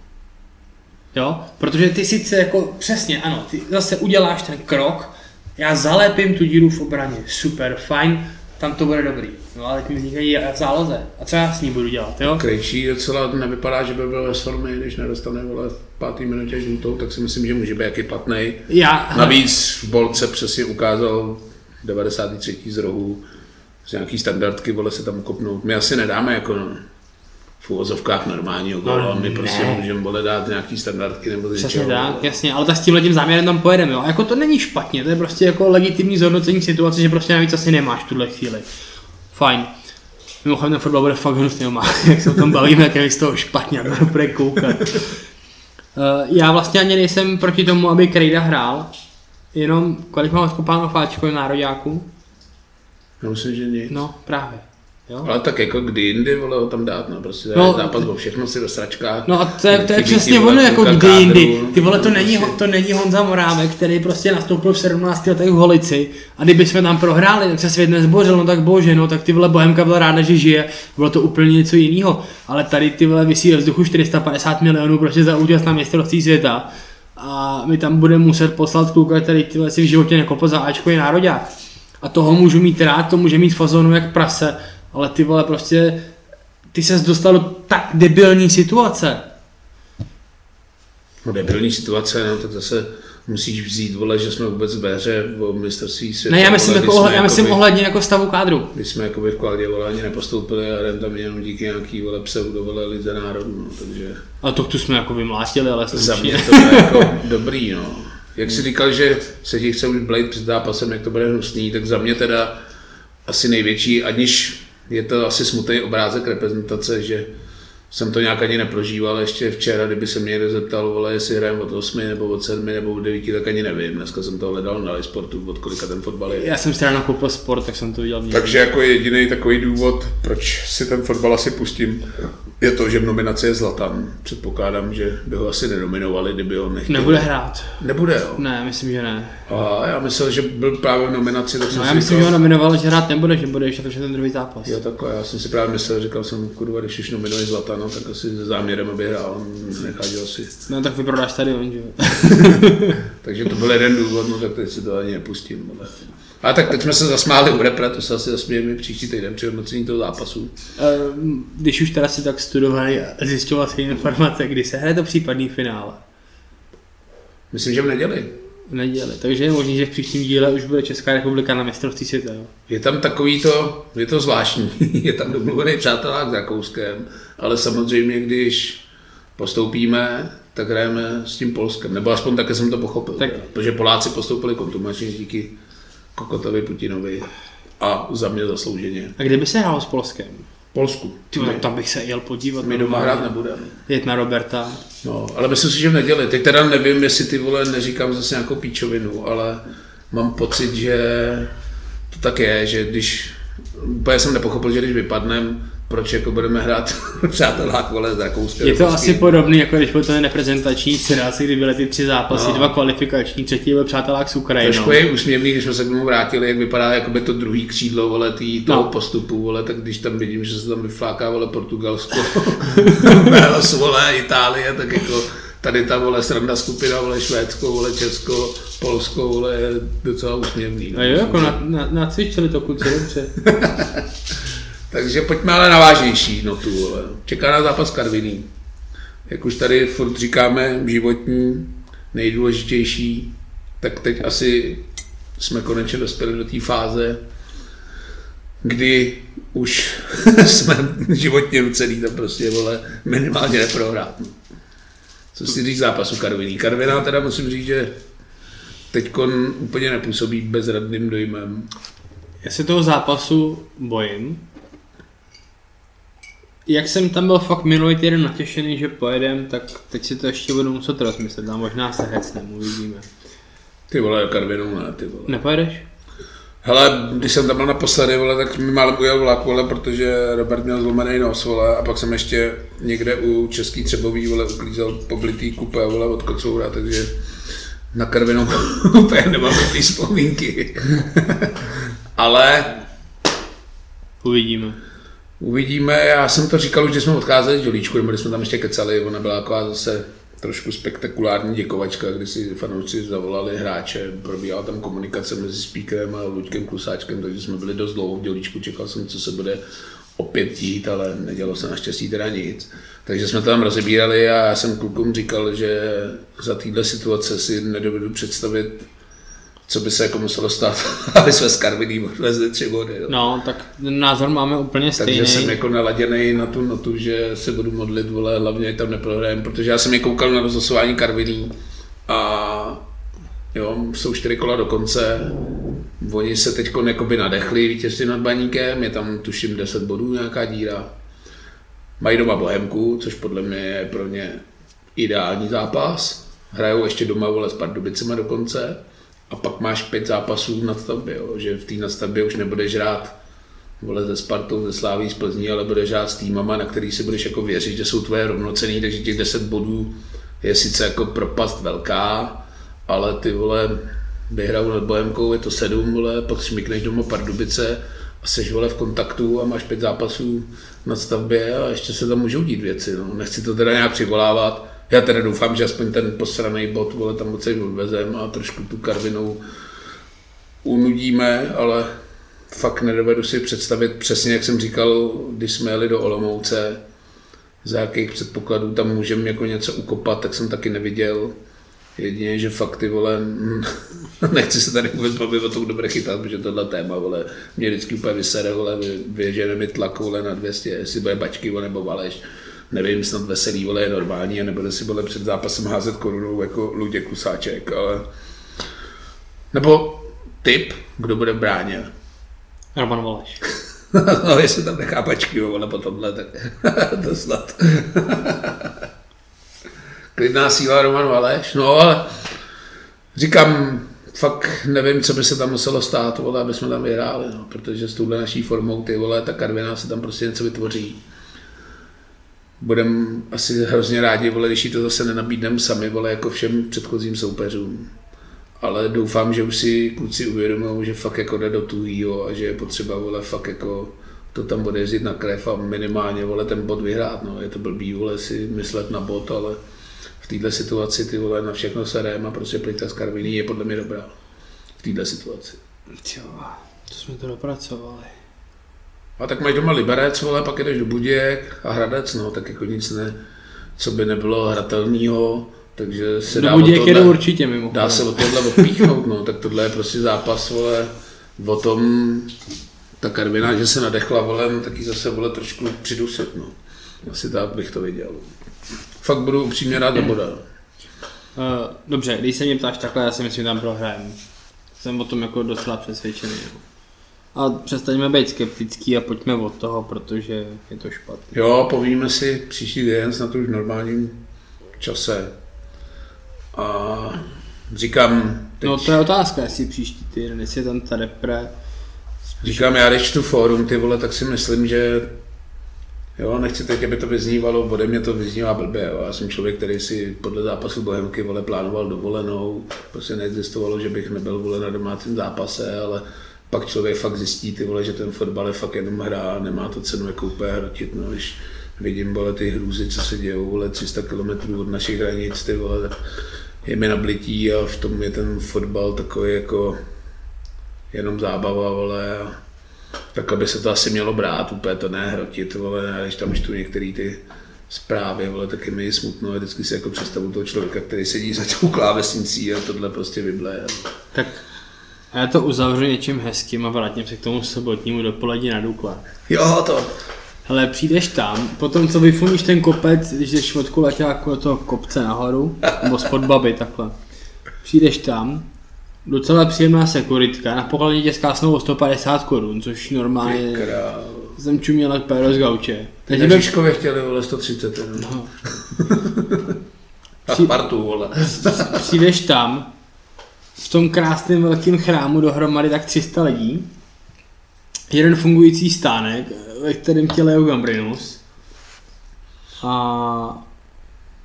Jo? Protože ty sice jako, přesně, ano, ty zase uděláš ten krok, já zalepím tu díru v obraně, super, fajn, tam to bude dobrý. No ale teď mi vznikají v záloze. A co já s ní budu dělat, jo? Krejčí docela nevypadá, že by byl ve formě, když nedostane vole, v pátý minutě žlutou, tak si myslím, že může být jaký platný. Já, Navíc v Bolce přesně ukázal 93. z rohu z nějaký standardky, vole se tam kopnout. My asi nedáme jako v uvozovkách normálního góla, No, my prostě ne. můžeme vole dát nějaký standardky nebo z Přesně tak, jasně, ale tak s tímhle tím záměrem tam pojedeme, jo. Jako to není špatně, to je prostě jako legitimní zhodnocení situace, že prostě navíc asi nemáš v tuhle chvíli. Fajn. Mimochodem ten fotbal bude fakt hnusný, má, <laughs> jak se o tom bavíme, jak je z toho špatně, a bude koukat. Eh, já vlastně ani nejsem proti tomu, aby Krejda hrál, jenom kolik mám odkopáno fáčko nároďáků? Já myslím, že nic. No, právě. Jo? Ale tak jako kdy jindy, vole, ho tam dát, no, prostě No, no, zápas o všechno si do sračkách. No a to je, to je přesně vole, ono, jako kdy jindy. Ty vole, to no, není, prostě. to není Honza Morámek, který prostě nastoupil v 17 letech v Holici a kdyby jsme tam prohráli, tak se svět nezbořil, no tak bože, no tak ty vole Bohemka byla ráda, že žije, bylo to úplně něco jiného. Ale tady ty vole vysí ve vzduchu 450 milionů prostě za účast na mistrovství světa a my tam budeme muset poslat kluka, který ty vole si v životě nekopl za Ačkový nároďák. A toho můžu mít rád, to může mít fazonu jak prase, ale ty vole prostě, ty ses dostal do tak debilní situace. No debilní situace, no, tak zase musíš vzít, vole, že jsme vůbec ve hře o mistrovství světa. Ne, já myslím, vole, jako, ohled, já myslím jakoby- ohledně jako stavu kádru. Když jsme jakoby v kvalitě vole, ani nepostoupili a jdem tam jenom díky nějaký vole pseudo vole lize národů, no, takže A to tu jsme jako vymlátili, ale za mě to je jako <laughs> dobrý, no. Jak jsi říkal, že se ti chce už blade před zápasem, jak to bude hnusný, tak za mě teda asi největší, aniž je to asi smutný obrázek reprezentace, že jsem to nějak ani neprožíval ještě včera, kdyby se mě někdo zeptal, vole, jestli hrajeme od 8 nebo od 7 nebo od 9, tak ani nevím. Dneska jsem to hledal na sportu, od kolika ten fotbal je. Já jsem si ráno koupil sport, tak jsem to viděl. v Takže jako jediný takový důvod, proč si ten fotbal asi pustím, je to, že v nominaci je Zlatan. Předpokládám, že by ho asi nenominovali, kdyby ho nechtěli. Nebude hrát. Nebude, jo. Ne, myslím, že ne. A já myslel, že byl právě v nominaci, tak jsem No, já myslím, že říkal, ho nominoval, že hrát nebude, že bude ještě ten druhý zápas. Jo, takhle, já jsem si právě myslel, říkal jsem, kurva, když už nominuje Zlatana, tak asi se záměrem, aby hrál, necháděl si. No tak vyprodáš stadion, že jo. <laughs> Takže to byl jeden důvod, no tak teď si to ani nepustím. Ale, a tak teď jsme se zasmáli u repre, to se asi zasmějeme příští týden při hodnocení toho zápasu. Ehm, Když už teda si tak studovali a zjišťoval si informace, kdy se hraje to případný finále. Myslím, že v neděli. V neděli. Takže je možný, že v příštím díle už bude Česká republika na mistrovství světa. Jo. Je tam takový to, je to zvláštní, <laughs> je tam domluvený přátelák s Rakouskem, ale samozřejmě, když postoupíme, tak hrajeme s tím Polskem, nebo aspoň také jsem to pochopil, Tak- tak. protože Poláci postoupili kontumačně díky Kokotovi Putinovi a za mě zaslouženě. A kdyby se hrálo s Polskem? Polsku. Ty, vole, tam bych se jel podívat. My doma normálně. hrát nebudeme. Jet na Roberta. No, ale myslím si, že v neděli. Teď teda nevím, jestli ty vole neříkám zase nějakou píčovinu, ale mám pocit, že to tak je, že když, úplně jsem nepochopil, že když vypadnem, proč jako budeme hrát <laughs> přátelák vole z Rakouska. Je to asi kým. podobný, jako když byl ten reprezentační scenář, kdy byly ty tři zápasy, No. dva kvalifikační, třetí byl přátelák s Ukrajinou. Trošku je úsměvný, když jsme se k tomu vrátili, jak vypadá jakoby to druhý křídlo vole, tý, toho No. postupu, vole, tak když tam vidím, že se tam vyfláká vole, Portugalsko, <laughs> Wales, vole, Itálie, tak jako tady ta vole sranda skupina, vole, Švédsko, vole, Česko, Polsko, vole, je docela úsměvný. A jo, jako na, na, nacvičili to kluci dobře. <laughs> Takže pojďme ale na vážnější notu. Čeká nás zápas Karviný. Jak už tady furt říkáme, životní, nejdůležitější, tak teď asi jsme konečně dospěli do té fáze, kdy už <laughs> jsme životně nucený tam prostě, vole, minimálně neprohrát. Co si říct zápasu Karviný? Karviná teda musím říct, že teď úplně nepůsobí bezradným dojmem. Já se toho zápasu bojím. Jak jsem tam byl fakt minulý týden natěšený, že pojedem, tak teď si to ještě budu muset rozmyslet a možná se hecnem, uvidíme. Ty vole, Karvinou ne, ty vole. Nepojedeš? Hele, když jsem tam byl naposledy, vole, tak mi málem ujel vlak, vole, protože Robert měl zlomený nos, vole, a pak jsem ještě někde u Český Třebový, vole, uklízel poblitý kupé, vole, od kocoura, takže na Karvinou <laughs> úplně nemám dobrý vzpomínky. <laughs> Ale Uvidíme. Uvidíme, já jsem to říkal už, když jsme odcházeli z Žolíčku, nebo když jsme tam ještě kecali, ona byla taková zase trošku spektakulární děkovačka, kdy si fanoušci zavolali hráče, probíhala tam komunikace mezi speakerem a Luďkem Klusáčkem, takže jsme byli dost dlouho v Dělíčku, čekal jsem, co se bude opět dít, ale nedělo se naštěstí teda nic. Takže jsme tam rozebírali a já jsem klukům říkal, že za téhle situace si nedovedu představit, co by se jako muselo stát, <laughs> aby jsme s Karviný odvezli tři body. No. No, tak názor máme úplně stejný. Takže jsem jako naladěný na tu notu, že se budu modlit, vole, hlavně tam neprohrajem, protože já jsem je koukal na rozhlasování Karviný a jo, jsou čtyři kola do konce, oni se teď jakoby nadechli vítězství nad Baníkem, je tam tuším 10 bodů nějaká díra. Mají doma Bohemku, což podle mě je pro ně ideální zápas. Hrajou ještě doma vole s Pardubicema dokonce. A pak máš pět zápasů na stavbě, jo, že v té nastavbě už nebudeš hrát vole ze Spartou, ze Sláví, z Plzní, ale budeš hrát s týmama, na který si budeš jako věřit, že jsou tvoje rovnocený, takže těch 10 bodů je sice jako propast velká, ale ty vole vyhrajou nad Bohemkou, je to 7, vole, pak šmikneš doma Pardubice a seš vole v kontaktu a máš pět zápasů na stavbě a ještě se tam můžou dít věci. No. Nechci to teda nějak přivolávat. Já teda doufám, že aspoň ten posraný bod vole, tam odsaď odvezem a trošku tu Karvinou unudíme, ale fakt nedovedu si představit přesně, jak jsem říkal, když jsme jeli do Olomouce, za jakých předpokladů tam můžeme jako něco ukopat, tak jsem taky neviděl. Jedině, že fakt ty vole, <laughs> nechci se tady vůbec bavit o tom, kdo bude chytat, protože tohle téma, vole, mě vždycky úplně vysere, vole, vyježene mi tlak, vole, na 200, jestli bude bačky, vole, nebo valeš. Nevím, snad veselý, vole, je normální a nebude si, vole, před zápasem házet korunou jako Luděk Kusáček, ale... Nebo typ, kdo bude v bráně. Roman Valeš. <laughs> no, jestli tam nechá pačky, vole, po tomhle, tak <laughs> to snad. <laughs> Klidná síla Roman Valeš, no ale říkám, fakt nevím, co by se tam muselo stát, vole, aby jsme tam vyhráli, no, protože s touhle naší formou, ty vole, ta Karviná se tam prostě něco vytvoří. Budem asi hrozně rádi, vole, když to zase nenabídneme sami, vole, jako všem předchozím soupeřům. Ale doufám, že už si kluci uvědomují, že fakt jako jde do tuhýho a že je potřeba, vole, fakt jako to tam bude jezdit na krev a minimálně, vole, ten bod vyhrát, no. Je to blbý, vole, si myslet na bod, ale této situaci ty vole na všechno serem a prostě plita z Karviní je podle mě dobrá. V této situaci. Jo, to jsme to dopracovali. A tak máš doma Liberec, vole, pak jdeš do Buděk a Hradec, no, tak jako nic ne, co by nebylo hratelného, takže se do dá Buděk tohle, určitě mimo. Dá se o tohle odpíchnout, no, tak tohle je prostě zápas, vole, o tom, ta Karvina, že se nadechla, vole, taky zase, vole, trošku přidusit, no. Asi tak bych to viděl fakt budu upřímně rád do boda. Uh, dobře, když se mě ptáš takhle, já si myslím, že tam prohrajem. Jsem o tom jako docela přesvědčený. A přestaňme být skeptický a pojďme od toho, protože je to špatné. Jo, povíme si příští den na to už normálním čase. A říkám... Teď... No to je otázka, jestli příští týden, jestli je tam ta repre. Spíš... Říkám, já když tu fórum, ty vole, tak si myslím, že Jo, nechci teď, aby to vyznívalo, ode mě to vyznívá blbě. Jo. Já jsem člověk, který si podle zápasu Bohemky vole plánoval dovolenou. Prostě neexistovalo, že bych nebyl vole na domácím zápase, ale pak člověk fakt zjistí, ty vole, že ten fotbal je fakt jenom hra, nemá to cenu jako úplně hrotit, no, když vidím vole, ty hrůzy, co se dějou vole, 300 km od našich hranic, ty vole, tak je mi nablití a v tom je ten fotbal takový jako jenom zábava, vole, a tak aby se to asi mělo brát, úplně to nehrotit, vole, a když tam čtu některé ty zprávy, vole, tak je mi smutno a vždycky si jako představu toho člověka, který sedí za tou klávesnicí a tohle prostě vybleje. Tak a já to uzavřu něčím hezkým a vrátím se k tomu sobotnímu dopolední na Dukle. Jo, to. Hele, přijdeš tam, potom co vyfuníš ten kopec, když jdeš od kuleťáku do toho kopce nahoru, nebo spod baby, takhle. Přijdeš tam, docela příjemná sekuritka, na pokladně tě zkásnou o 150 korun, což normálně jsem čuměl jak péro z gauče. Takže by... Žižkově chtěli vole 130 no. <laughs> A Spartu vole. Přijdeš tam, v tom krásném velkém chrámu dohromady tak 300 lidí, jeden fungující stánek, ve kterém tě lejou Gambrinus a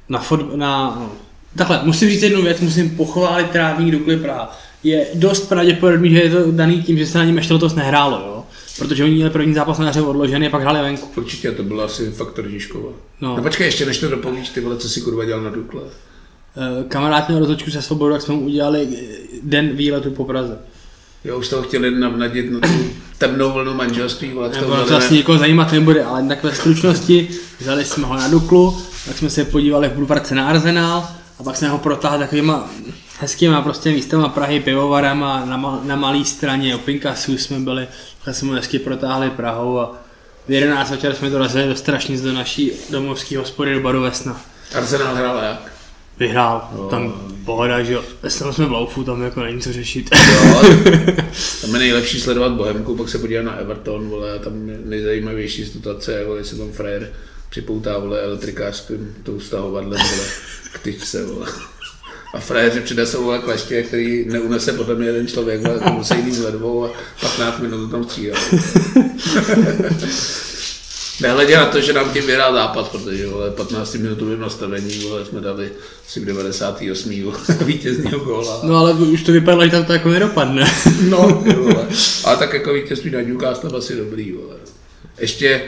na, fot, na no, takhle, musím říct jednu věc, musím pochválit trávník Dukly Praha je dost pravděpodobný, že je to daný tím, že se na něm ještě letos nehrálo, jo? Protože oni měli první zápas na hře odložený a pak hráli venku. Určitě, to bylo asi faktor Žižkova. No. no počkej, ještě než to dopovíš, ty vole, co si kurva dělal na Dukle. Eh, kamarád měl rozhodčku se svobodou, jak jsme mu udělali den výletu po Praze. Jo, už toho chtěli navnadit na tu temnou vlnu manželství. Vole, to, asi nikoho zajímat nebude, ale tak ve stručnosti vzali jsme ho na Duklu, tak jsme se podívali v bulvarce na Arsenal a pak jsme ho protáhli takovýma hezkýma prostě místama Prahy, pivovarem a na, na malé straně Opinkasu jsme byli, tak jsme hezky protáhli Prahou a v 11 večer jsme dorazili do Strašnic do naší domovské hospody do baru Vesna. Arsenal hrál jak? Vyhrál, no. tam pohoda, že jo. Tam jsme v laufu, tam jako není co řešit. Jo, <laughs> tam je nejlepší sledovat Bohemku, pak se podívat na Everton, vole, a tam nejzajímavější situace, vole, jestli tam frajer připoutá, vole, elektrikářským tou stahovadlem, vole, k tyčce, vole. A frajeři přinesou vole kleště, který neunese podle mě jeden člověk, vole, musí jít ledvou a 15 minut tam stříhat. <laughs> Nehledě na to, že nám tím vyhrál zápas, protože vole, 15 minutovým nastavení vole, jsme dali asi v 98. Vole, <laughs> vítězního góla. No ale už to vypadalo, že tam to jako nedopadne. <laughs> no, <laughs> vole. Ale tak jako vítězství na Newcastle asi dobrý. Vole. Ještě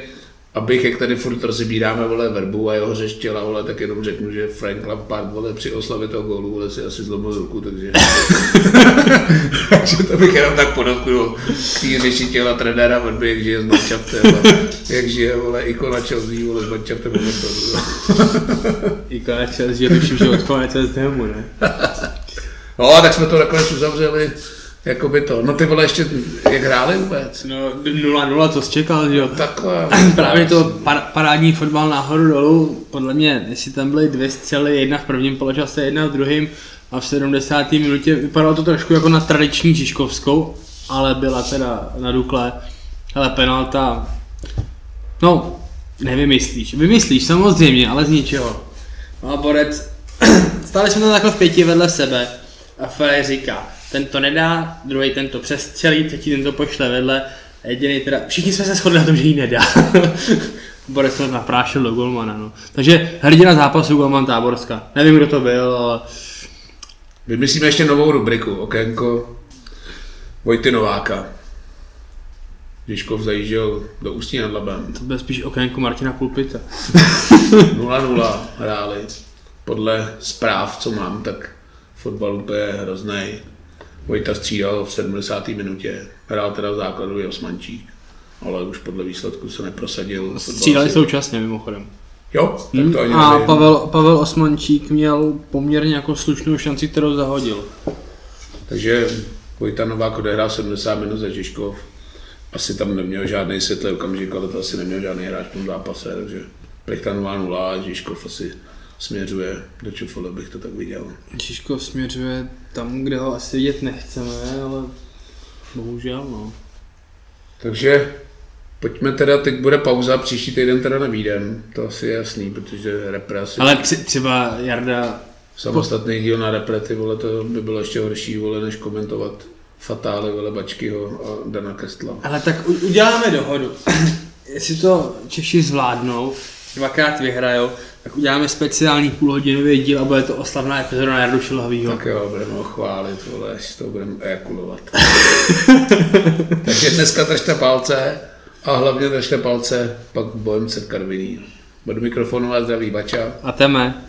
abych, jak tady furt rozebíráme, vole, verbu a jeho řeštěla, vole, tak jenom řeknu, že Frank Lampard, vole, při oslavě toho gólu, vole, si asi zlomil ruku, takže... <laughs> takže to bych jenom tak podotknul k té řešitela trenéra verby, jak žije s Mančaftem, jak žije, vole, ikona Chelsea, vole, s Mančaftem, ikona Chelsea, tuším, že odchovanec z ne? <laughs> no, tak jsme to nakonec uzavřeli Jakoby to. No ty vole ještě, jak hráli vůbec? No 0-0, co jsi čekal, že jo? Takhle. <clears throat> Právě to par- parádní fotbal nahoru dolů, podle mě, jestli tam byly dvě střely, jedna v prvním poločase, jedna v druhém a v 70. minutě vypadalo to trošku jako na tradiční Žižkovskou, ale byla teda na Dukle. Ale penalta, no, nevymyslíš. Vymyslíš samozřejmě, ale z ničeho. No a Borec, <clears throat> stále jsme tam takhle v pěti vedle sebe a Ferry říká, ten to nedá, druhý ten to přestřelí, třetí ten to pošle vedle, jediný teda, všichni jsme se shodli na tom, že ji nedá. <laughs> Borec to naprášil do golmana, no. Takže hrdina zápasu golman Táborska. Nevím, kdo to byl, ale... Vymyslíme ještě novou rubriku, okénko Vojty Nováka. Žižkov zajížděl do Ústí nad Labem. To byl spíš okénko Martina Pulpita. <laughs> 0-0 hráli. Podle zpráv, co mám, tak fotbal úplně hrozný. Vojta střídal v 70. minutě, hrál teda v základu i Osmančík, ale už podle výsledku se neprosadil. Střídali současně mimochodem. Jo, tak to ani A nevím. Pavel, Pavel Osmančík měl poměrně jako slušnou šanci, kterou zahodil. Takže Vojta Novák odehrál 70 minut za Žižkov. Asi tam neměl žádný světlý okamžik, ale to asi neměl žádný hráč v tom zápase, takže Plechta 0 a Žižkov asi směřuje do Čufole, bych to tak viděl. Žižkov směřuje tam, kde ho asi vidět nechceme, ale bohužel no. Takže pojďme teda, teď bude pauza, příští týden teda nevídem, to asi je jasný, protože repre asi... Ale třeba Jarda... Samostatný díl na repre, ty vole, to by bylo ještě horší, vole, než komentovat fatály, vole, Bačkyho a Dana Kestla. Ale tak uděláme dohodu. <clears throat> Jestli to Češi zvládnou, dvakrát vyhrajou, tak uděláme speciální půlhodinový díl a bude to oslavná epizoda na Jardu Šilhavýho. Tak jo, budeme ho chválit, vole, až to budeme ejakulovat. <laughs> Takže dneska držte palce a hlavně držte palce pak v Bohemce v Karviní. Od mikrofonu a zdraví Bača. A teme.